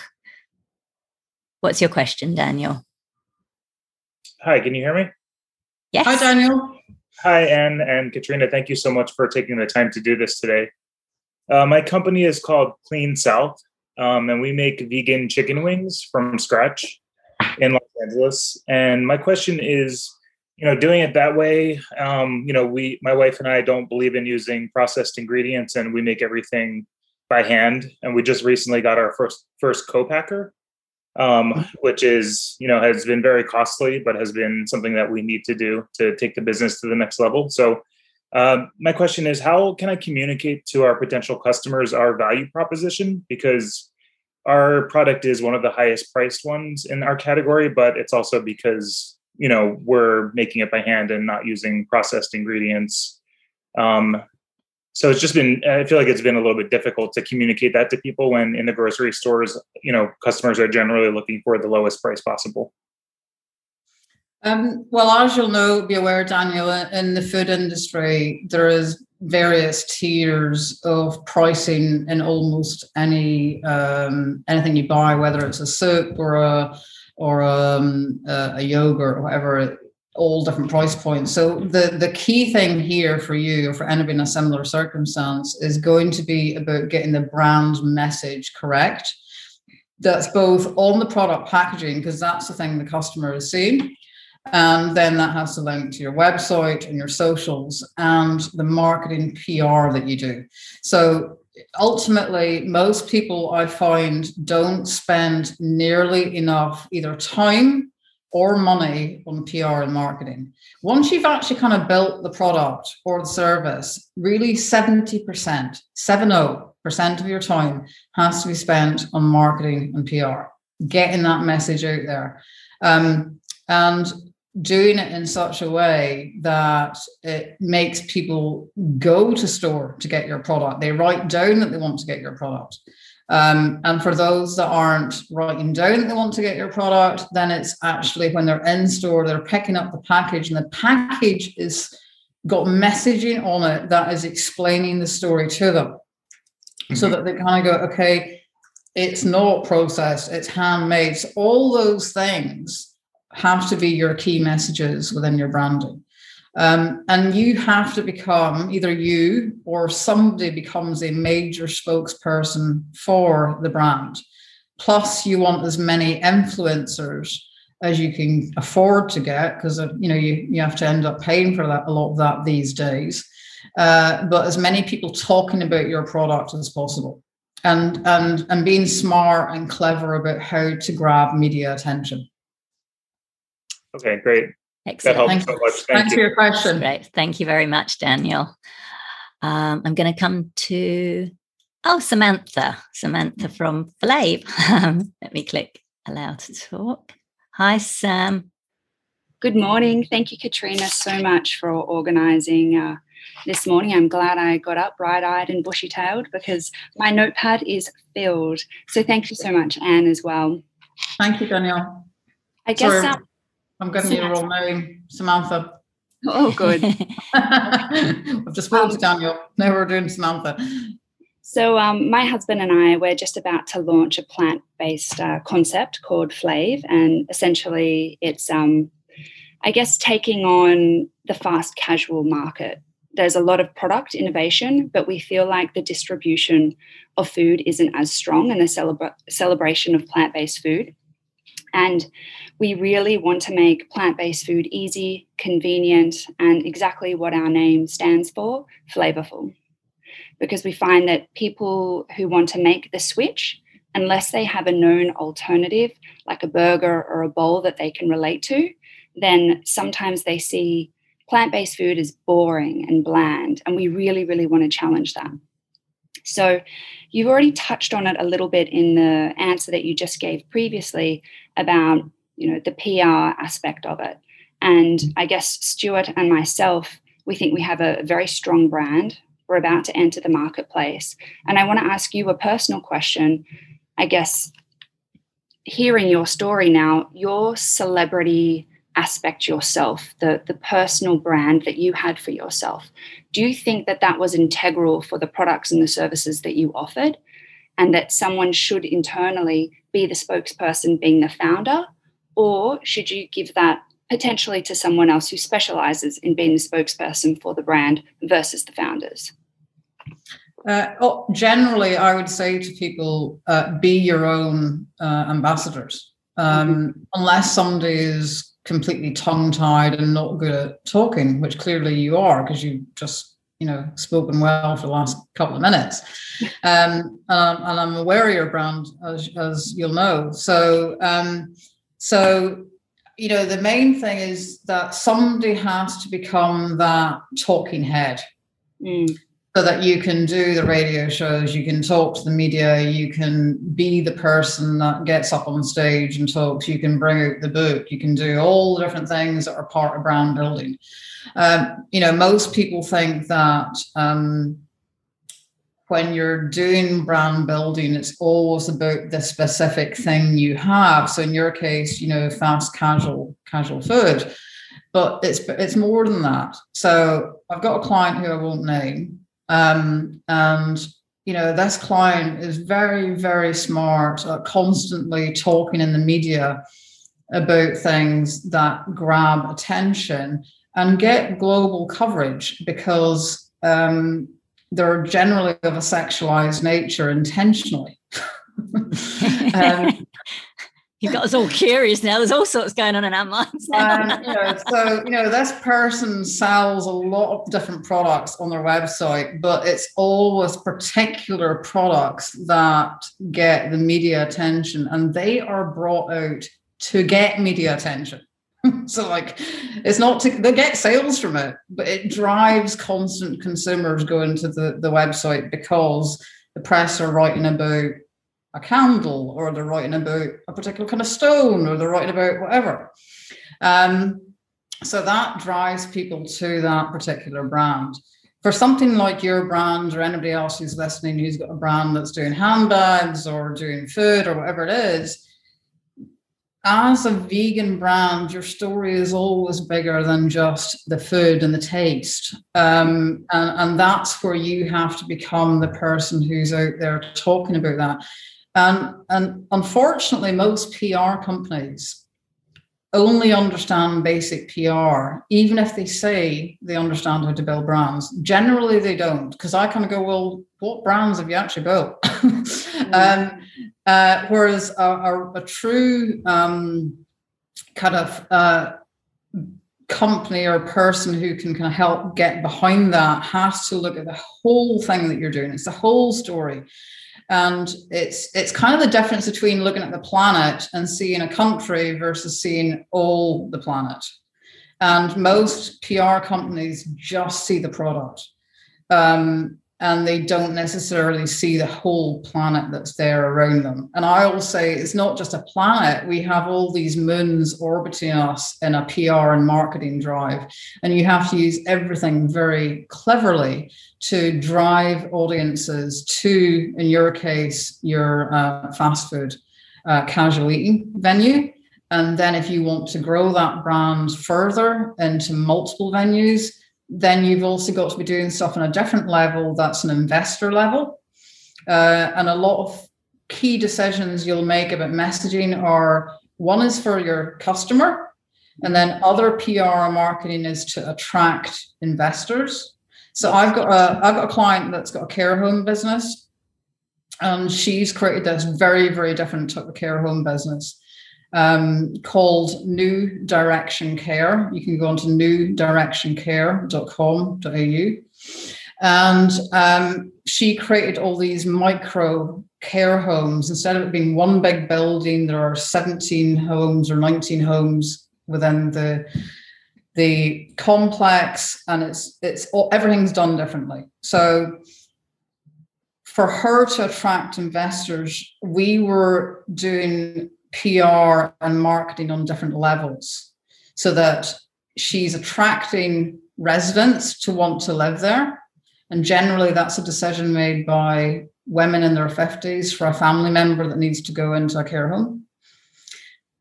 What's your question, Daniel? Hi, can you hear me? Yes. Hi, Daniel. Hi, Anne and Katrina. Thank you so much for taking the time to do this today. Uh, my company is called Clean South, um, and we make vegan chicken wings from scratch in Los Angeles. And my question is, you know, doing it that way, um, you know, we, my wife and I, don't believe in using processed ingredients, and we make everything by hand. And we just recently got our first first co-packer, um, which is you know has been very costly, but has been something that we need to do to take the business to the next level. So. Uh, my question is how can i communicate to our potential customers our value proposition because our product is one of the highest priced ones in our category but it's also because you know we're making it by hand and not using processed ingredients um, so it's just been i feel like it's been a little bit difficult to communicate that to people when in the grocery stores you know customers are generally looking for the lowest price possible. Um, well as you'll know be aware daniel in the food industry there is various tiers of pricing in almost any um, anything you buy whether it's a soup or a or um, a, a yogurt or whatever all different price points. So mm. the the key thing here for you or for anybody in a similar circumstance is going to be about getting the brand message correct. That's both on the product packaging because that's the thing the customer is seeing. And then that has to link to your website and your socials and the marketing PR that you do. So ultimately, most people I find don't spend nearly enough either time or money on PR and marketing. Once you've actually kind of built the product or the service, really 70%, 70% of your time has to be spent on marketing and PR, getting that message out there. Um, and doing it in such a way that it makes people go to store to get your product. They write down that they want to get your product. Um, and for those that aren't writing down that they want to get your product, then it's actually when they're in store, they're picking up the package, and the package is got messaging on it that is explaining the story to them. Mm-hmm. So that they kind of go, okay, it's not processed, it's handmade. So all those things have to be your key messages within your branding. Um, and you have to become either you or somebody becomes a major spokesperson for the brand. Plus, you want as many influencers as you can afford to get because uh, you know you, you have to end up paying for that a lot of that these days. Uh, but as many people talking about your product as possible and and and being smart and clever about how to grab media attention. Okay, great. Excellent. Thank so much. Thank Thanks you. for your question. Great. Thank you very much, Daniel. Um, I'm going to come to, oh, Samantha. Samantha from Flave. Um, let me click allow to talk. Hi, Sam. Good morning. Thank you, Katrina, so much for organising uh, this morning. I'm glad I got up bright eyed and bushy tailed because my notepad is filled. So thank you so much, Anne, as well. Thank you, Danielle. I guess Sorry. Um, I'm going to you a wrong name, Samantha. Oh, good. I've just spoken um, to Daniel. Now we're doing Samantha. So, um, my husband and I, we're just about to launch a plant based uh, concept called Flave. And essentially, it's, um, I guess, taking on the fast casual market. There's a lot of product innovation, but we feel like the distribution of food isn't as strong and the celebra- celebration of plant based food And we really want to make plant based food easy, convenient, and exactly what our name stands for flavorful. Because we find that people who want to make the switch, unless they have a known alternative, like a burger or a bowl that they can relate to, then sometimes they see plant based food as boring and bland. And we really, really want to challenge that. So, you've already touched on it a little bit in the answer that you just gave previously about you know the PR aspect of it. And I guess Stuart and myself, we think we have a very strong brand. We're about to enter the marketplace. And I want to ask you a personal question. I guess hearing your story now, your celebrity aspect yourself, the, the personal brand that you had for yourself. Do you think that that was integral for the products and the services that you offered? And that someone should internally be the spokesperson, being the founder? Or should you give that potentially to someone else who specializes in being the spokesperson for the brand versus the founders? Uh, oh, generally, I would say to people, uh, be your own uh, ambassadors. Um, mm-hmm. Unless somebody is completely tongue tied and not good at talking, which clearly you are because you just you know spoken well for the last couple of minutes. Um, and, and I'm aware of your brand, as, as you'll know. So um, so you know the main thing is that somebody has to become that talking head. Mm so that you can do the radio shows, you can talk to the media, you can be the person that gets up on stage and talks, you can bring out the book, you can do all the different things that are part of brand building. Um, you know, most people think that um, when you're doing brand building, it's always about the specific thing you have. So in your case, you know, fast casual casual food, but it's it's more than that. So I've got a client who I won't name um, and you know, this client is very, very smart, uh, constantly talking in the media about things that grab attention and get global coverage because um, they're generally of a sexualized nature intentionally. um, You've got us all curious now. There's all sorts going on in our minds now. Um, you know, so you know, this person sells a lot of different products on their website, but it's always particular products that get the media attention, and they are brought out to get media attention. so, like, it's not to they get sales from it, but it drives constant consumers going to the, the website because the press are writing about a candle or they're writing about a particular kind of stone or they're writing about whatever. Um, so that drives people to that particular brand. For something like your brand or anybody else who's listening who's got a brand that's doing handbags or doing food or whatever it is, as a vegan brand, your story is always bigger than just the food and the taste. Um, and, and that's where you have to become the person who's out there talking about that. And, and unfortunately, most PR companies only understand basic PR, even if they say they understand how to build brands. Generally, they don't, because I kind of go, well, what brands have you actually built? um, uh, whereas a, a, a true um, kind of uh, company or person who can kind of help get behind that has to look at the whole thing that you're doing. It's the whole story. And it's it's kind of the difference between looking at the planet and seeing a country versus seeing all the planet. And most pr companies just see the product. Um, and they don't necessarily see the whole planet that's there around them. And I will say it's not just a planet, we have all these moons orbiting us in a PR and marketing drive. And you have to use everything very cleverly to drive audiences to, in your case, your uh, fast food uh, casual eating venue. And then if you want to grow that brand further into multiple venues, then you've also got to be doing stuff on a different level that's an investor level. Uh, and a lot of key decisions you'll make about messaging are one is for your customer, and then other PR marketing is to attract investors. So I've got a I've got a client that's got a care home business, and she's created this very very different type of care home business. Um, called New Direction Care. You can go on to newdirectioncare.com.au. And um, she created all these micro care homes. Instead of it being one big building, there are 17 homes or 19 homes within the the complex, and it's it's all, everything's done differently. So for her to attract investors, we were doing PR and marketing on different levels so that she's attracting residents to want to live there. And generally, that's a decision made by women in their 50s for a family member that needs to go into a care home.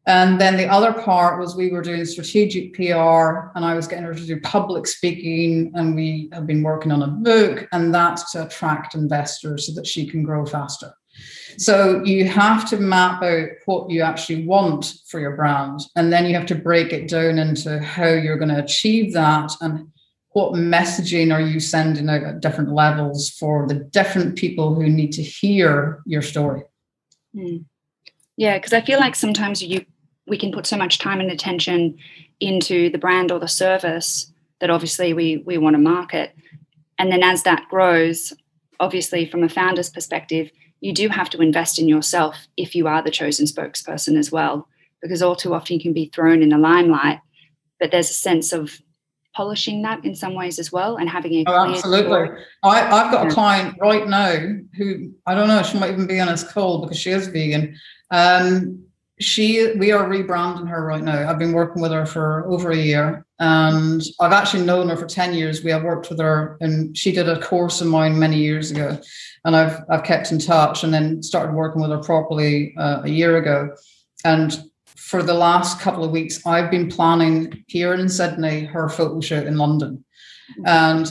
And then the other part was we were doing strategic PR and I was getting her to do public speaking. And we have been working on a book, and that's to attract investors so that she can grow faster. So you have to map out what you actually want for your brand. And then you have to break it down into how you're going to achieve that and what messaging are you sending out at different levels for the different people who need to hear your story. Mm. Yeah, because I feel like sometimes you we can put so much time and attention into the brand or the service that obviously we we want to market. And then as that grows, obviously from a founder's perspective, you do have to invest in yourself if you are the chosen spokesperson as well, because all too often you can be thrown in the limelight. But there's a sense of polishing that in some ways as well and having a oh, absolutely. I, have got a client right now who I don't know, she might even be on this call because she is vegan. Um, she we are rebranding her right now. I've been working with her for over a year, and I've actually known her for ten years. We have worked with her, and she did a course of mine many years ago, and I've I've kept in touch, and then started working with her properly uh, a year ago, and for the last couple of weeks, I've been planning here in Sydney her photo shoot in London, and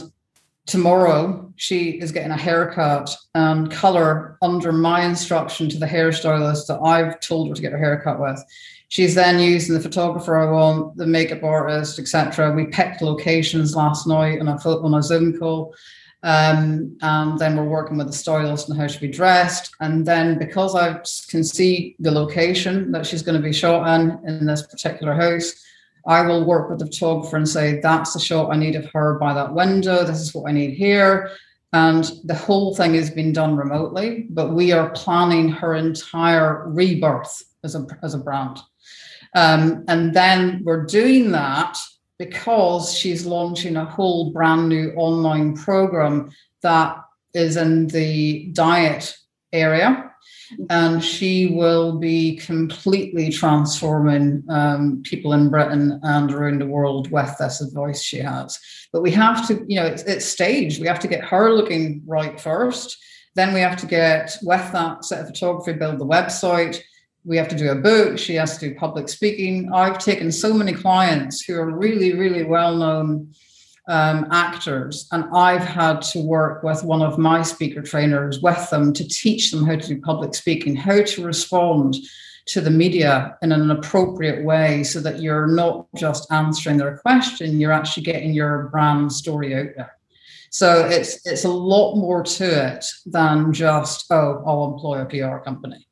tomorrow she is getting a haircut and color under my instruction to the hairstylist that I've told her to get her haircut with. She's then using the photographer I want, the makeup artist, etc. We picked locations last night on a on a Zoom call. Um, and then we're working with the stylist and how she'll be dressed. And then because I can see the location that she's going to be shot in in this particular house, I will work with the photographer and say, that's the shot I need of her by that window. This is what I need here. And the whole thing has been done remotely, but we are planning her entire rebirth as a, as a brand. Um, and then we're doing that because she's launching a whole brand new online program that is in the diet area and she will be completely transforming um, people in Britain and around the world with this advice she has. But we have to, you know, it's, it's staged. We have to get her looking right first. Then we have to get with that set of photography, build the website. We have to do a book. She has to do public speaking. I've taken so many clients who are really, really well known um, actors, and I've had to work with one of my speaker trainers with them to teach them how to do public speaking, how to respond to the media in an appropriate way so that you're not just answering their question, you're actually getting your brand story out there. So it's it's a lot more to it than just, oh, I'll employ a PR company.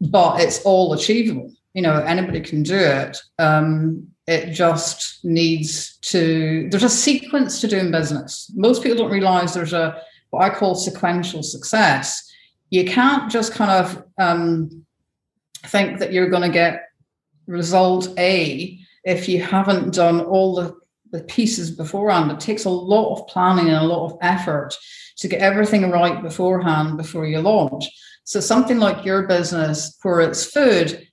But it's all achievable. You know, anybody can do it. Um, it just needs to there's a sequence to doing business. Most people don't realize there's a what i call sequential success. You can't just kind of um, think that you're going to get result a if you haven't done all the, the pieces beforehand. It takes a lot of planning and a lot of effort to get everything right beforehand before you launch. So something like your business where it's food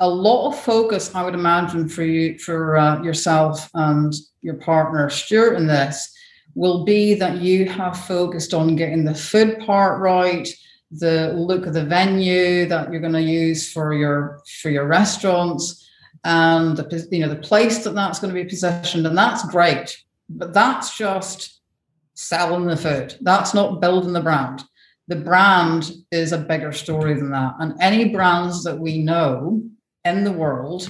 a lot of focus, I would imagine, for you, for uh, yourself and your partner Stuart in this will be that you have focused on getting the food part right, the look of the venue that you're going to use for your for your restaurants, and the you know the place that that's going to be positioned, and that's great. But that's just selling the food. That's not building the brand. The brand is a bigger story than that. And any brands that we know in the world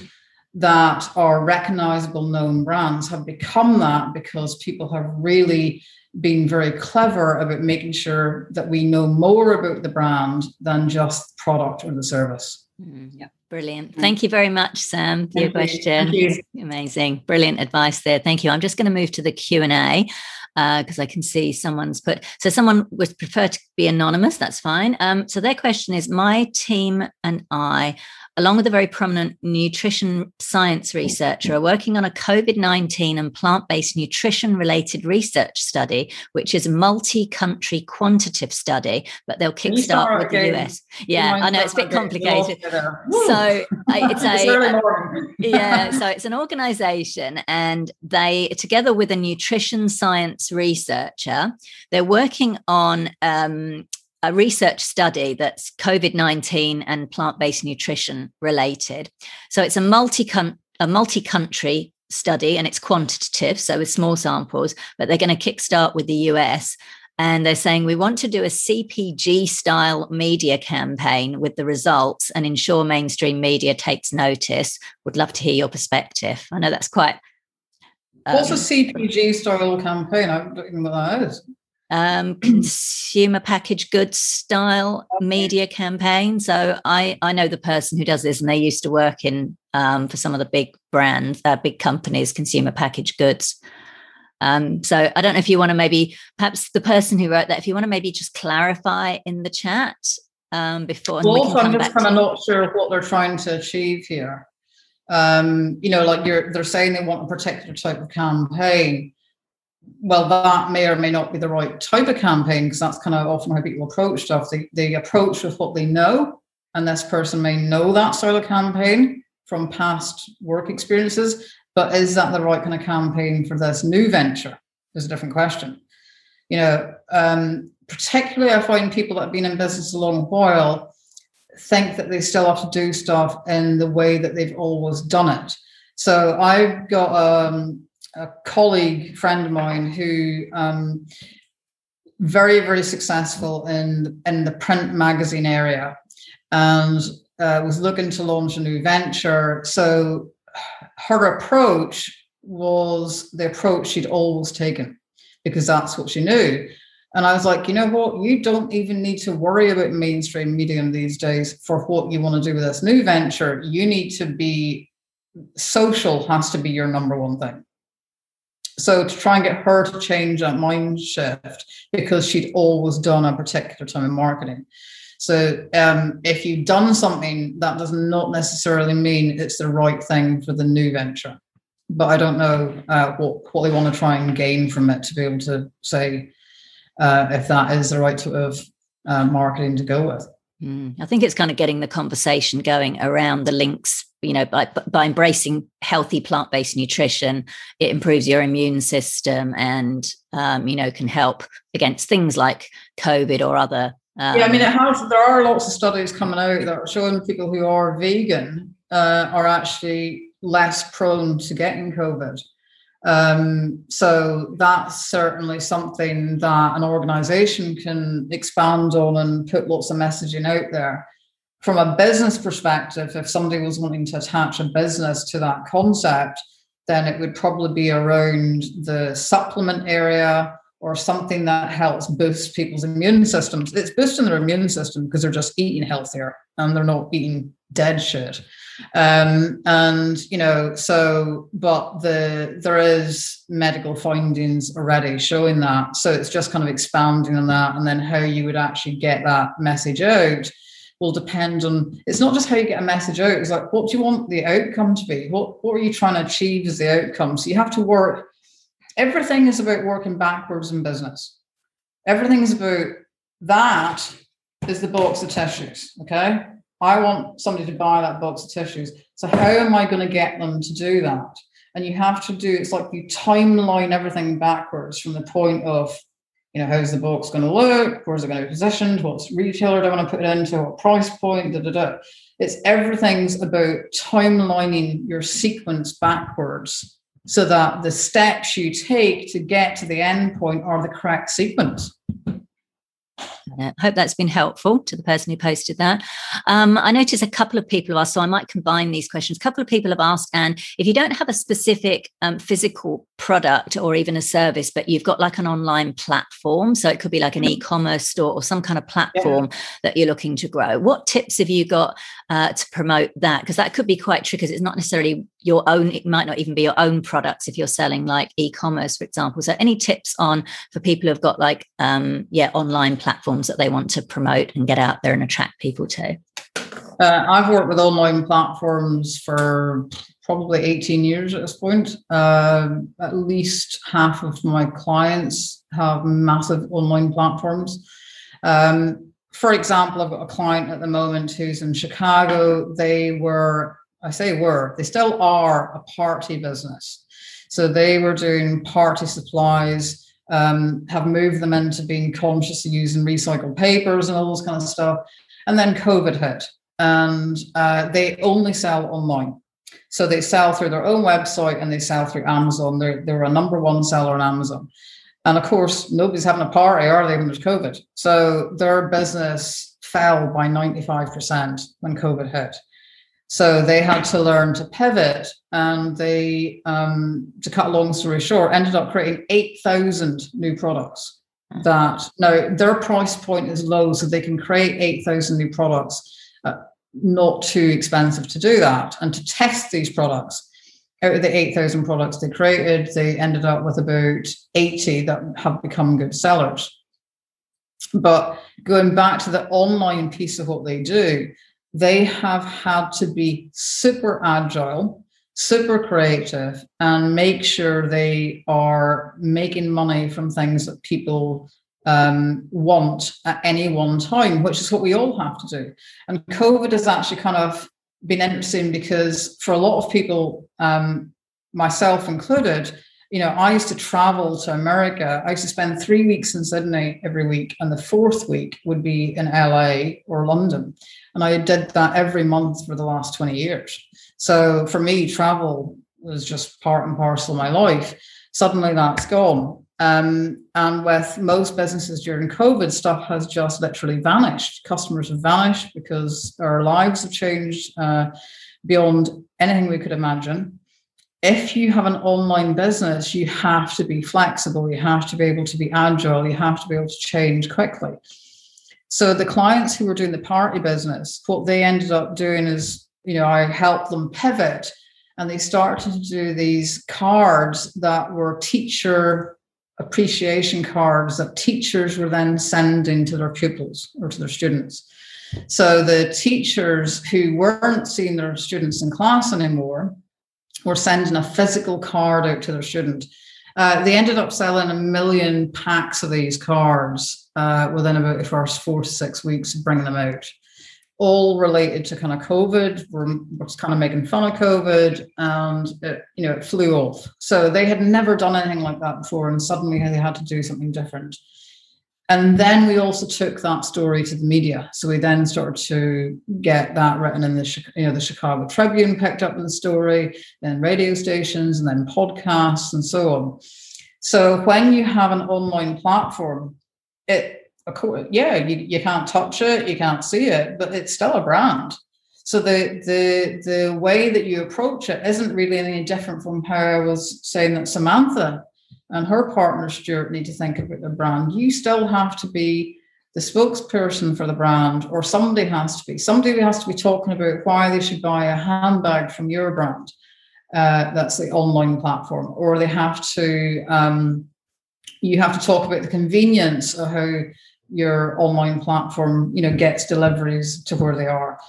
that are recognizable known brands have become that because people have really been very clever about making sure that we know more about the brand than just product or the service. Mm, yeah. Brilliant. Thank you very much, Sam, for your Thank you. question. Thank you. Amazing. Brilliant advice there. Thank you. I'm just going to move to the Q&A because I can see someone's put, so someone would prefer to be anonymous. That's fine. Um, so their question is, my team and I along with a very prominent nutrition science researcher, are working on a COVID 19 and plant based nutrition related research study, which is a multi country quantitative study, but they'll kickstart with the US. Yeah, I know it's a bit complicated. So it's a, yeah, so it's an organization and they, together with a nutrition science researcher, they're working on um, a research study that's COVID 19 and plant based nutrition related. So it's a multi a multi country study and it's quantitative, so with small samples, but they're going to kickstart with the US. And they're saying we want to do a CPG style media campaign with the results and ensure mainstream media takes notice. Would love to hear your perspective. I know that's quite. Um, What's a CPG style campaign? I don't even know what that is um, consumer packaged goods style okay. media campaign. So I I know the person who does this, and they used to work in um, for some of the big brands, uh, big companies, consumer packaged goods. Um, so I don't know if you want to maybe perhaps the person who wrote that, if you want to maybe just clarify in the chat um, before. Well, we I'm just kind of not sure what they're trying to achieve here. Um, you know, like you're they're saying they want a particular type of campaign well, that may or may not be the right type of campaign because that's kind of often how people approach stuff. They, they approach with what they know, and this person may know that style of campaign from past work experiences. But is that the right kind of campaign for this new venture? Is a different question. You know, um, particularly I find people that have been in business a long while think that they still have to do stuff in the way that they've always done it. So I've got um, a colleague friend of mine who um, very very successful in in the print magazine area and uh, was looking to launch a new venture so her approach was the approach she'd always taken because that's what she knew and I was like, you know what? You don't even need to worry about mainstream media these days for what you want to do with this new venture. You need to be social, has to be your number one thing. So to try and get her to change that mind shift because she'd always done a particular time in marketing. So um, if you've done something, that does not necessarily mean it's the right thing for the new venture. But I don't know uh, what what they want to try and gain from it to be able to say uh, if that is the right sort of uh, marketing to go with. Mm, I think it's kind of getting the conversation going around the links. You know, by by embracing healthy plant based nutrition, it improves your immune system and um, you know can help against things like COVID or other. Um, yeah, I mean, it has. There are lots of studies coming out that are showing people who are vegan uh, are actually less prone to getting COVID. Um, so that's certainly something that an organization can expand on and put lots of messaging out there. From a business perspective, if somebody was wanting to attach a business to that concept, then it would probably be around the supplement area or something that helps boost people's immune systems. It's boosting their immune system because they're just eating healthier and they're not eating dead shit. Um, and you know, so but the there is medical findings already showing that. So it's just kind of expanding on that, and then how you would actually get that message out will depend on it's not just how you get a message out, it's like what do you want the outcome to be? What what are you trying to achieve as the outcome? So you have to work, everything is about working backwards in business. Everything is about that is the box of tissues. Okay. I want somebody to buy that box of tissues. So how am I going to get them to do that? And you have to do it's like you timeline everything backwards from the point of, you know, how's the box going to look? Where's it going to be positioned? What's retailer do I want to put it into? What price point? Da, da, da. It's everything's about timelining your sequence backwards so that the steps you take to get to the end point are the correct sequence. I hope that's been helpful to the person who posted that. Um, I noticed a couple of people have asked, so I might combine these questions. A couple of people have asked, and if you don't have a specific um, physical product or even a service, but you've got like an online platform, so it could be like an e-commerce store or some kind of platform yeah. that you're looking to grow. What tips have you got uh, to promote that because that could be quite tricky because it's not necessarily your own it might not even be your own products if you're selling like e-commerce for example. So any tips on for people who've got like um yeah online platforms that they want to promote and get out there and attract people to? Uh, i've worked with online platforms for probably 18 years at this point. Uh, at least half of my clients have massive online platforms. Um, for example, I've got a client at the moment who's in Chicago. They were, I say were, they still are a party business. So they were doing party supplies, um, have moved them into being conscious of using recycled papers and all those kind of stuff. And then COVID hit, and uh, they only sell online. So they sell through their own website and they sell through Amazon. They're, they're a number one seller on Amazon. And of course, nobody's having a party, are they, when there's COVID? So their business fell by 95% when COVID hit. So they had to learn to pivot, and they, um, to cut a long story short, ended up creating 8,000 new products. That now their price point is low, so they can create 8,000 new products, uh, not too expensive to do that, and to test these products out of the 8,000 products they created, they ended up with about 80 that have become good sellers. But going back to the online piece of what they do, they have had to be super agile, super creative, and make sure they are making money from things that people um, want at any one time, which is what we all have to do. And COVID has actually kind of been interesting because for a lot of people, um, myself included, you know, I used to travel to America. I used to spend three weeks in Sydney every week, and the fourth week would be in LA or London. And I did that every month for the last 20 years. So for me, travel was just part and parcel of my life. Suddenly that's gone. Um, and with most businesses during COVID, stuff has just literally vanished. Customers have vanished because our lives have changed uh, beyond anything we could imagine. If you have an online business, you have to be flexible, you have to be able to be agile, you have to be able to change quickly. So the clients who were doing the party business, what they ended up doing is, you know, I helped them pivot and they started to do these cards that were teacher appreciation cards that teachers were then sending to their pupils or to their students. So the teachers who weren't seeing their students in class anymore were sending a physical card out to their student. Uh, they ended up selling a million packs of these cards uh, within about the first four to six weeks of bringing them out all related to kind of COVID. We're, we're kind of making fun of COVID, and it, you know it flew off. So they had never done anything like that before, and suddenly they had to do something different. And then we also took that story to the media. So we then started to get that written in the you know the Chicago Tribune picked up the story, then radio stations, and then podcasts, and so on. So when you have an online platform, it yeah, you, you can't touch it, you can't see it, but it's still a brand. So the the the way that you approach it isn't really any different from how I was saying that Samantha and her partner Stuart need to think about the brand. You still have to be the spokesperson for the brand, or somebody has to be. Somebody has to be talking about why they should buy a handbag from your brand. Uh, that's the online platform, or they have to. Um, you have to talk about the convenience of how your online platform, you know, gets deliveries to where they are.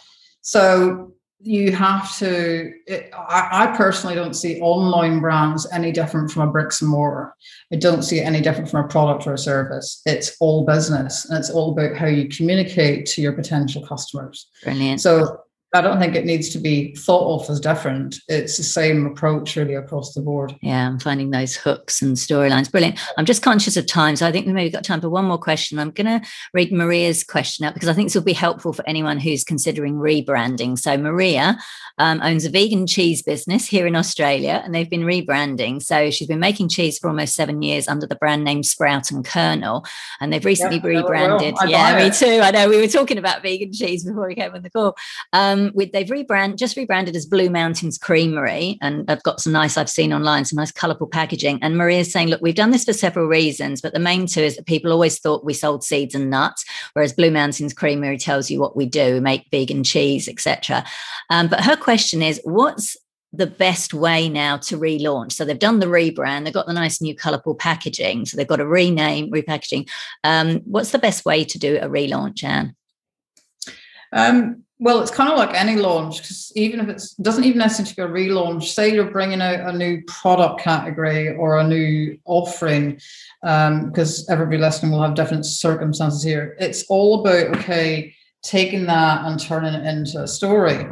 So you have to it, I, I, personally don't see online brands any different from a bricks and mortar i don't see it any different from a product or a service it's all business and it's all about how you communicate to your potential customers Brilliant. so I don't think it needs to be thought of as different. It's the same approach really across the board. Yeah, I'm finding those hooks and storylines brilliant. I'm just conscious of time, so I think we maybe got time for one more question. I'm going to read Maria's question out because I think this will be helpful for anyone who's considering rebranding. So Maria um, owns a vegan cheese business here in Australia, and they've been rebranding. So she's been making cheese for almost seven years under the brand name Sprout and Kernel, and they've recently yeah, rebranded. Well, yeah, me too. I know we were talking about vegan cheese before we came on the call. Um, um, with they've rebrand just rebranded as Blue Mountains Creamery, and I've got some nice I've seen online some nice colourful packaging. And Maria's saying, look, we've done this for several reasons, but the main two is that people always thought we sold seeds and nuts, whereas Blue Mountains Creamery tells you what we do, we make vegan cheese, etc. Um, but her question is, what's the best way now to relaunch. So they've done the rebrand, they've got the nice new colourful packaging. So they've got a rename, repackaging. Um, what's the best way to do a relaunch, Anne? Um, well, it's kind of like any launch because even if it doesn't even necessarily be a relaunch, say you're bringing out a new product category or a new offering, because um, everybody listening will have different circumstances here. It's all about okay, taking that and turning it into a story.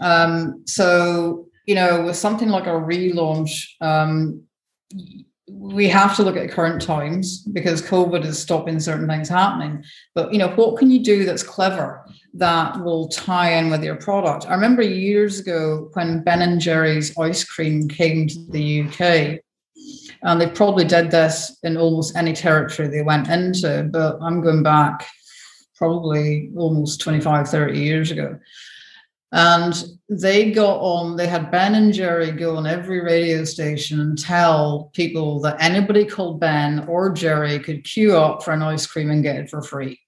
Um, so you know, with something like a relaunch, um, we have to look at current times because COVID is stopping certain things happening. But you know, what can you do that's clever that will tie in with your product? I remember years ago when Ben and Jerry's ice cream came to the UK, and they probably did this in almost any territory they went into. But I'm going back probably almost 25, 30 years ago. And they got on, they had Ben and Jerry go on every radio station and tell people that anybody called Ben or Jerry could queue up for an ice cream and get it for free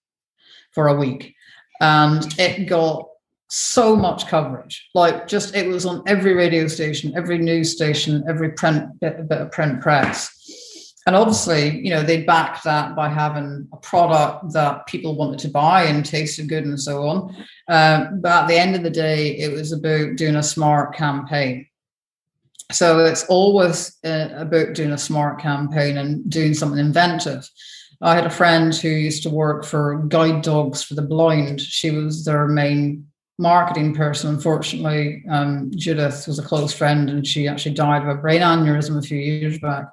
for a week. And it got so much coverage. Like just it was on every radio station, every news station, every print bit, bit of print press and obviously, you know, they backed that by having a product that people wanted to buy and tasted good and so on. Um, but at the end of the day, it was about doing a smart campaign. So it's always uh, about doing a smart campaign and doing something inventive. I had a friend who used to work for Guide Dogs for the Blind. She was their main marketing person. Unfortunately, um, Judith was a close friend and she actually died of a brain aneurysm a few years back.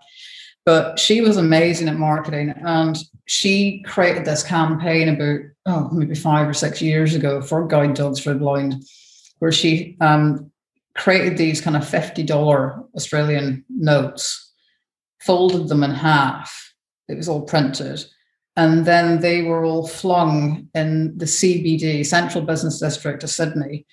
But she was amazing at marketing and she created this campaign about, oh, maybe five or six years ago for Guide Dogs for the Blind, where she um, created these kind of $50 Australian notes, folded them in half. It was all printed. And then they were all flung in the CBD, Central Business District of Sydney,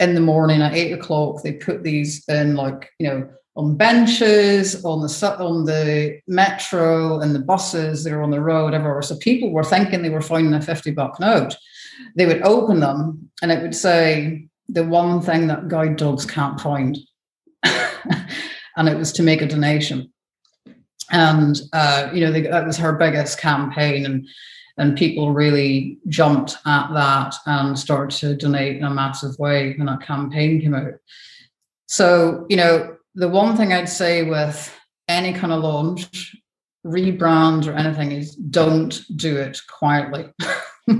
in the morning at eight o'clock. They put these in like, you know, on benches, on the on the metro and the buses, they were on the road, everywhere. So people were thinking they were finding a 50 buck note. They would open them and it would say the one thing that guide dogs can't find. and it was to make a donation. And uh, you know, they, that was her biggest campaign and and people really jumped at that and started to donate in a massive way when that campaign came out. So, you know, the one thing I'd say with any kind of launch, rebrand or anything is don't do it quietly.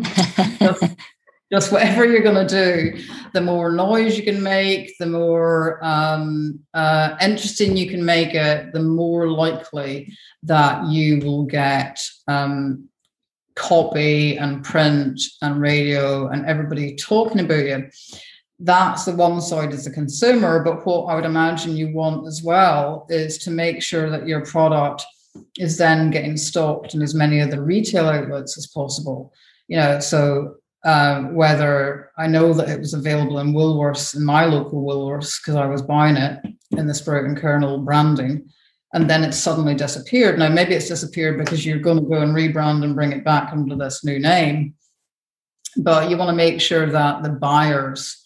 just, whatever you're going to do, the more noise you can make, the more um, uh, interesting you can make it, the more likely that you will get um, copy and print and radio and everybody talking about you that's the one side as a consumer. But what I would imagine you want as well is to make sure that your product is then getting stocked in as many of the retail outlets as possible. You know, so uh, whether I know that it was available in Woolworths, in my local Woolworths, because I was buying it in the Sprout and Kernel branding, and then it suddenly disappeared. Now, maybe it's disappeared because you're going to go and rebrand and bring it back under this new name. But you want to make sure that the buyers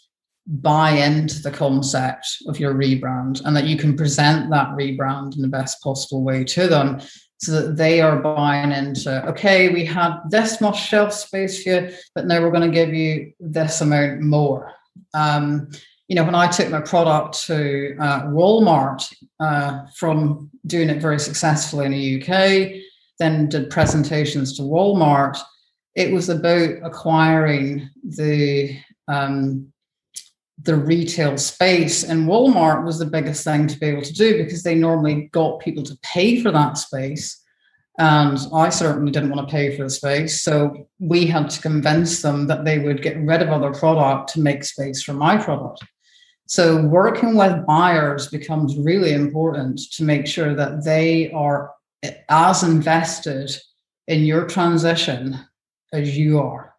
buy into the concept of your rebrand and that you can present that rebrand in the best possible way to them so that they are buying into okay we had this much shelf space you but now we're going to give you this amount more. Um, you know when i took my product to uh, walmart uh, from doing it very successfully in the uk then did presentations to walmart it was about acquiring the um, the retail space and Walmart was the biggest thing to be able to do because they normally got people to pay for that space. And I certainly didn't want to pay for the space. So we had to convince them that they would get rid of other product to make space for my product. So working with buyers becomes really important to make sure that they are as invested in your transition as you are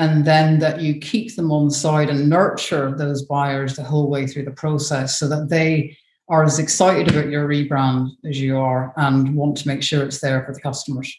and then that you keep them on side and nurture those buyers the whole way through the process so that they are as excited about your rebrand as you are and want to make sure it's there for the customers.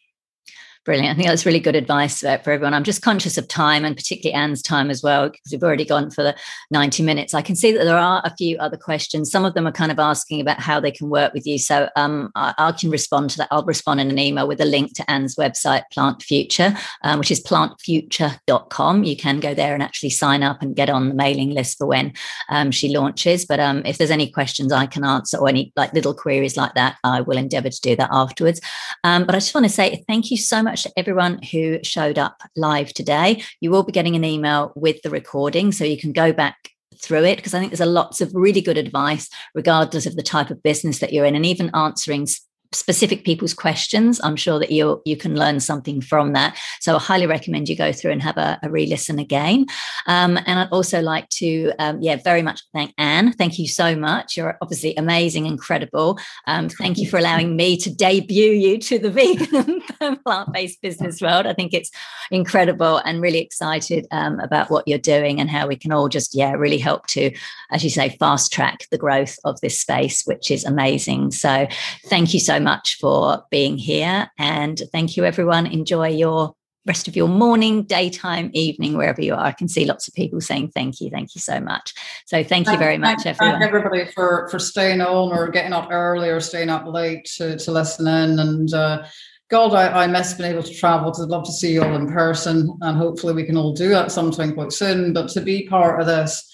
Brilliant. I think that's really good advice for, for everyone. I'm just conscious of time and particularly Anne's time as well, because we've already gone for the 90 minutes. I can see that there are a few other questions. Some of them are kind of asking about how they can work with you. So um, I, I, can respond to that. I'll respond in an email with a link to Anne's website, Plant Future, um, which is plantfuture.com. You can go there and actually sign up and get on the mailing list for when um, she launches. But um, if there's any questions I can answer or any like little queries like that, I will endeavor to do that afterwards. Um, but I just want to say thank you so much much to everyone who showed up live today. You will be getting an email with the recording, so you can go back through it because I think there's a lots of really good advice, regardless of the type of business that you're in, and even answering specific people's questions i'm sure that you you can learn something from that. So i highly recommend you go through and have a, a re-listen again. Um, and i'd also like to um, yeah very much thank anne. Thank you so much. You're obviously amazing incredible. Um, thank you for allowing me to debut you to the vegan plant-based business world. I think it's incredible and really excited um, about what you're doing and how we can all just yeah really help to as you say fast track the growth of this space which is amazing. So thank you so much for being here. And thank you, everyone. Enjoy your rest of your morning, daytime, evening, wherever you are. I can see lots of people saying thank you, thank you so much. So thank you very much, thank, everyone. Thank everybody for for staying on or getting up early or staying up late to, to listen in. And uh, God, I, I miss being able to travel because I'd love to see you all in person, and hopefully we can all do that sometime quite soon. But to be part of this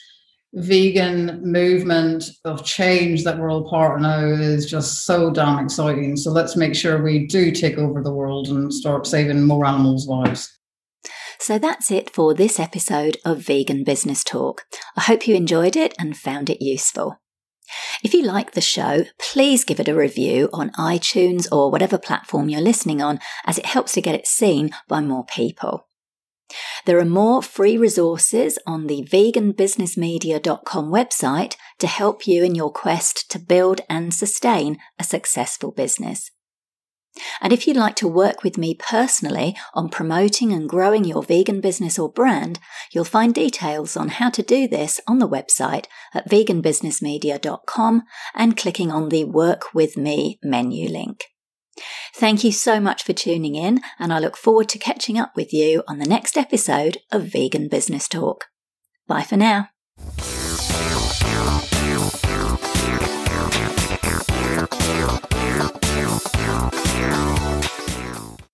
vegan movement of change that we're all part of now is just so damn exciting. So let's make sure we do take over the world and start saving more animals' lives. So that's it for this episode of Vegan Business Talk. I hope you enjoyed it and found it useful. If you like the show, please give it a review on iTunes or whatever platform you're listening on, as it helps to get it seen by more people. There are more free resources on the veganbusinessmedia.com website to help you in your quest to build and sustain a successful business. And if you'd like to work with me personally on promoting and growing your vegan business or brand, you'll find details on how to do this on the website at veganbusinessmedia.com and clicking on the Work With Me menu link. Thank you so much for tuning in, and I look forward to catching up with you on the next episode of Vegan Business Talk. Bye for now.